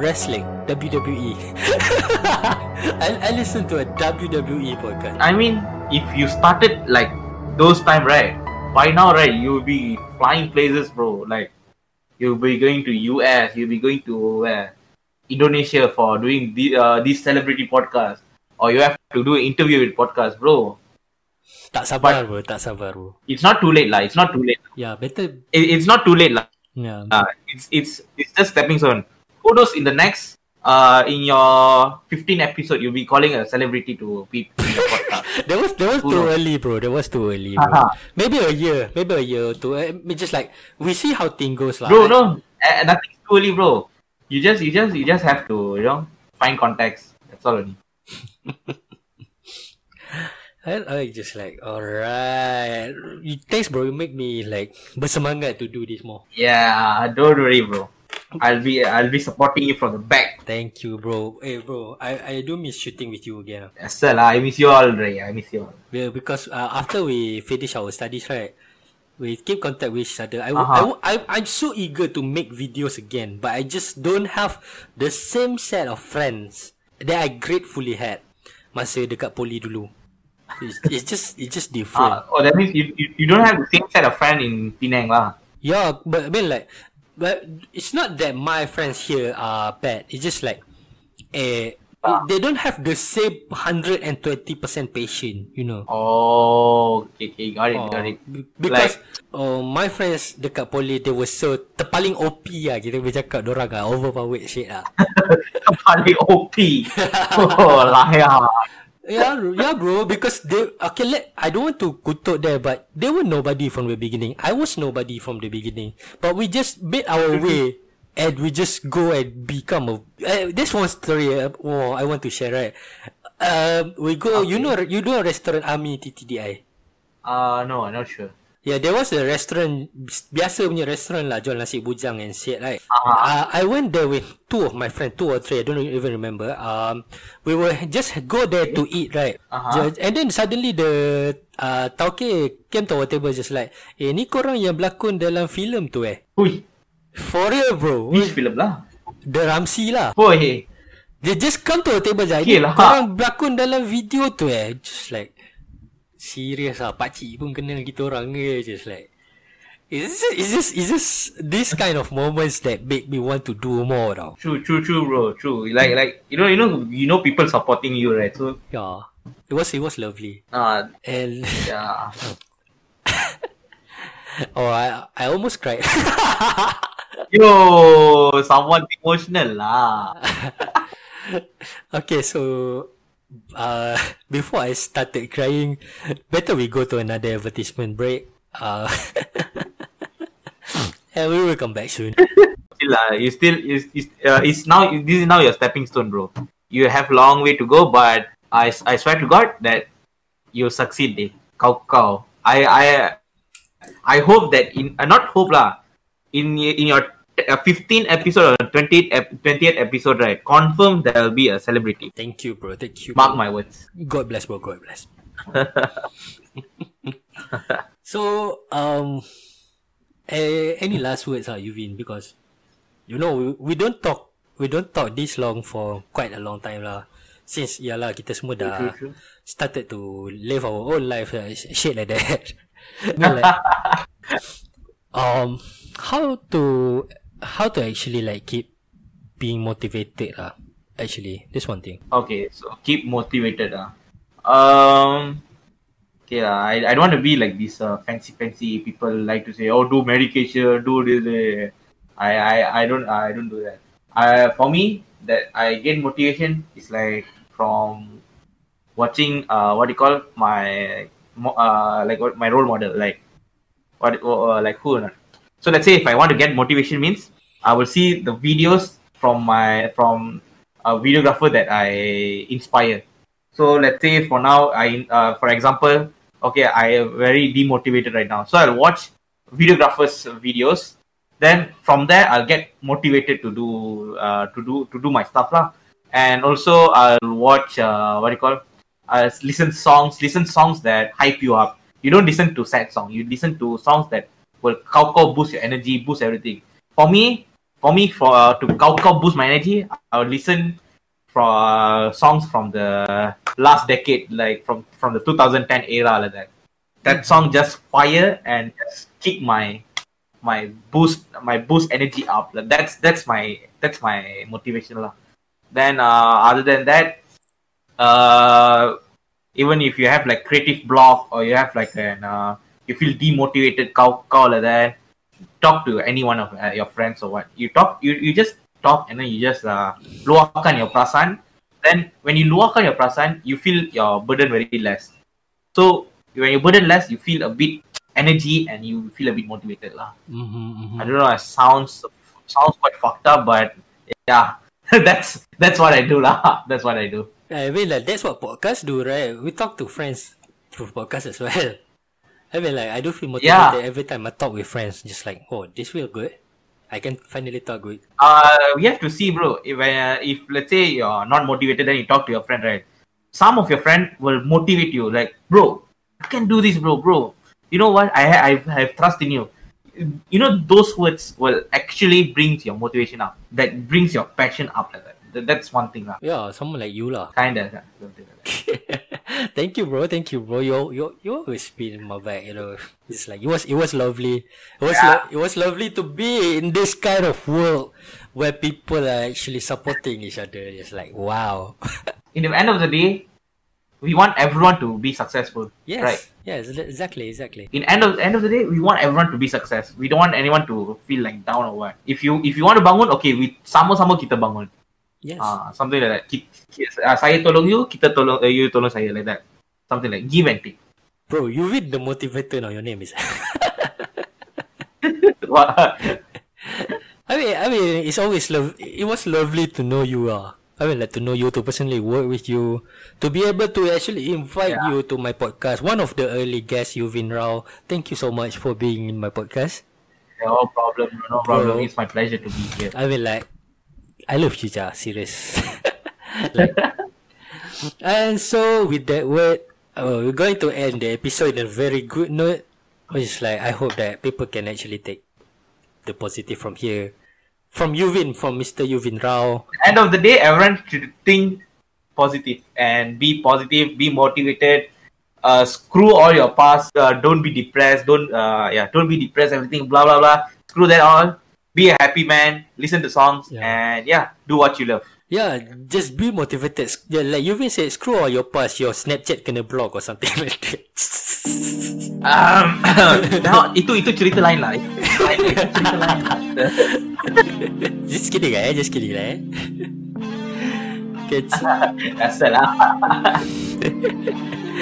wrestling WWE. I I listened to a WWE podcast. I mean, if you started like those time, right? By now, right, you'll be flying places, bro. Like you'll be going to US, you'll be going to where Indonesia for doing the uh, this celebrity podcast, or you have to do an interview with podcast, bro. Tak sabar bro, tak sabar bro. It's not too late, lah. It's not too late. Yeah, better. It, it's not too late, lah. Yeah. Uh, it's it's it's just stepping stone. Who knows in the next uh in your 15 episode you'll be calling a celebrity to be in your podcast. That was that was Who too knows? early, bro. That was too early. Haha. maybe a year, maybe a year or two. I mean, just like we see how thing goes, lah. bro, no, uh, nothing's too early, bro. You just you just you just have to you know find context. That's all. Only. I, I just like, alright. You thanks, bro. You make me like bersemangat to do this more. Yeah, don't worry, bro. I'll be I'll be supporting you from the back. Thank you, bro. Hey, bro. I I do miss shooting with you again. Yes, sir, lah. I miss you all, Ray. I miss you all. Yeah, because uh, after we finish our studies, right? We keep contact with each other. I, Uh-huh. I, I, I'm so eager to make videos again, but I just don't have the same set of friends that I gratefully had masa dekat poli dulu. It's, it's just it's just different. Uh, oh, that means you, you, you don't have the same set of friend in Penang, lah. Yeah, but I mean like, but it's not that my friends here are bad. It's just like, eh, Ah. they don't have the same hundred and twenty percent patient. You know. Oh, okay, okay, got it, got it. Be- Because uh, my friends dekat poly they were so terpaling OP lah kita boleh cakap dorang lah overpowered shit lah. Paling OP. oh, lah ya. Yeah, yeah bro because they okay let I don't want to kutuk there but they were nobody from the beginning. I was nobody from the beginning. But we just made our way and we just go and become a uh, this one story uh, oh, I want to share right. Um, we go you know you know restaurant Army TTDI. Uh, no, I'm not sure. Yeah, there was a restaurant biasa punya restaurant lah jual nasi bujang and shit right. Uh-huh. Uh, I went there with two of my friends, two or three, I don't even remember. Um, we were just go there to eat right. Uh-huh. And then suddenly the uh, tauke came to our table just like, eh ni korang yang berlakon dalam filem tu eh. Hui, For real bro. which film lah? The Ramsey lah. Hui, They just come to our table je. Okay lah. korang berlakon dalam video tu eh. Just like, serious lah. Pakcik pun kenal kita orang ke. Just like, It's just, it's just, it's just this kind of moments that make me want to do more tau. true, true, true, bro, true. Like, like you know, you know, you know, people supporting you, right? So, Yeah. It was, it was lovely. uh, And, yeah. oh, I, I almost cried. Yo, someone emotional lah. okay, so, uh, before I started crying, better we go to another advertisement break. Uh, and we will come back soon. Still, uh, you still is uh, it's now this is now your stepping stone, bro. You have long way to go, but I I swear to God that you succeed, eh. Kau kau. I I I hope that in uh, not hope lah. In in your uh, 15 episode or 20th ep- 20th episode, right? Confirm there will be a celebrity. Thank you, bro. Thank you. Mark bro. my words. God bless, bro. God bless. so, um, eh, any last words, ah, Yuvin? Because you know we, we don't talk we don't talk this long for quite a long time lah. Since yalah kita semua dah started to live our own life, uh, sh- shit like that. Like, um, how to how to actually like keep being motivated lah. Actually, this one thing. Okay, so keep motivated. Uh. Um. Okay, uh, I, I don't want to be like these uh, fancy fancy people like to say, oh, do medication, do this. eh." I, I I don't I don't do that. I for me that I get motivation is like from watching uh what you call my uh like what my role model like what uh, like who not. So let's say if I want to get motivation means I will see the videos from my from a videographer that I inspire. So let's say for now, I uh, for example, okay, I am very demotivated right now. So I'll watch videographers' videos. Then from there, I'll get motivated to do uh, to do to do my stuff lah. And also, I'll watch uh, what do you call? I'll listen songs, listen songs that hype you up. You don't listen to sad song. You listen to songs that will cow cow boost your energy, boost everything. For me, for me, for uh, to cow cow boost my energy, I will listen for uh, songs from the last decade, like from from the 2010 era, like that. That song just fire and just kick my my boost my boost energy up. Like, That's that's my that's my motivation lah. Then uh, other than that, uh, even if you have like creative block or you have like an uh, you feel demotivated, cow cow like that, talk to any one of uh, your friends or what. You talk, you, you just talk and then you just uh, luahkan your perasaan. Then when you luahkan your perasaan, you feel your burden very less. So when you burden less, you feel a bit energy and you feel a bit motivated lah. Mm-hmm, I don't know. It sounds sounds quite fucked up, but yeah, that's that's what I do lah. That's what I do. I mean, like, that's what podcasts do, right? We talk to friends through podcasts as well. I mean, like, I do feel motivated Yeah. every time I talk with friends. Just like, oh, this feel good. I can finally talk good. uh, we have to see, bro. If uh, if let's say you're not motivated, then you talk to your friend, right? Some of your friend will motivate you, like, bro, I can do this, bro, bro. You know what? I ha- I have trust in you. You know those words will actually brings your motivation up. That brings your passion up, like that. Th- That's one thing, lah. Yeah, someone like you lah. Kinda. something like that. Thank you, bro. Thank you, bro. You you you always been in my back. You know, it's like it was it was lovely. It was Yeah. lo- it was lovely to be in this kind of world where people are actually supporting each other. It's like wow. In the end of the day, we want everyone to be successful, yes. right? Yes. Exactly. Exactly. in end of end of the day we want everyone to be success we don't want anyone to feel like down or what if you if you want to bangun okay we sama-sama kita bangun Yes. ah something like that Ki- ki- uh, saya tolong you kita tolong uh, you tolong saya like that something like give and take Bro, you read the motivator now. Your name is. What- I mean, I mean, it's always love. It was lovely to know you. Uh. I mean, like to know you, to personally work with you, to be able to actually invite Yeah. you to my podcast. One of the early guests, Yuvin Rao. Thank you so much for being in my podcast. no problem no problem Bro. it's my pleasure to be here I mean, like, I love ja, serious. like, and so with that word, uh, we're going to end the episode in a very good note. Which is like, I hope that people can actually take the positive from here. From Yuvin, from Mr. Yuvin Rao. end of the day everyone should think positive and be positive be motivated uh, screw all your past uh, don't be depressed don't uh, yeah don't be depressed everything blah blah blah screw that all be a happy man listen to songs Yeah. and yeah do what you love Yeah, just be motivated. Yeah, like Yuvin said, screw all your past, your Snapchat kena block or something like that. um, now, itu itu cerita lain lah cerita lain lah. just kidding lah eh, just kidding lah eh. Okay, Asal lah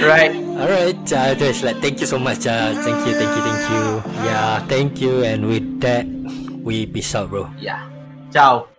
right Alright, uh, just like thank you so much, uh, thank you, thank you, thank you. Yeah, thank you, and with that, we peace out, bro. yeah ciao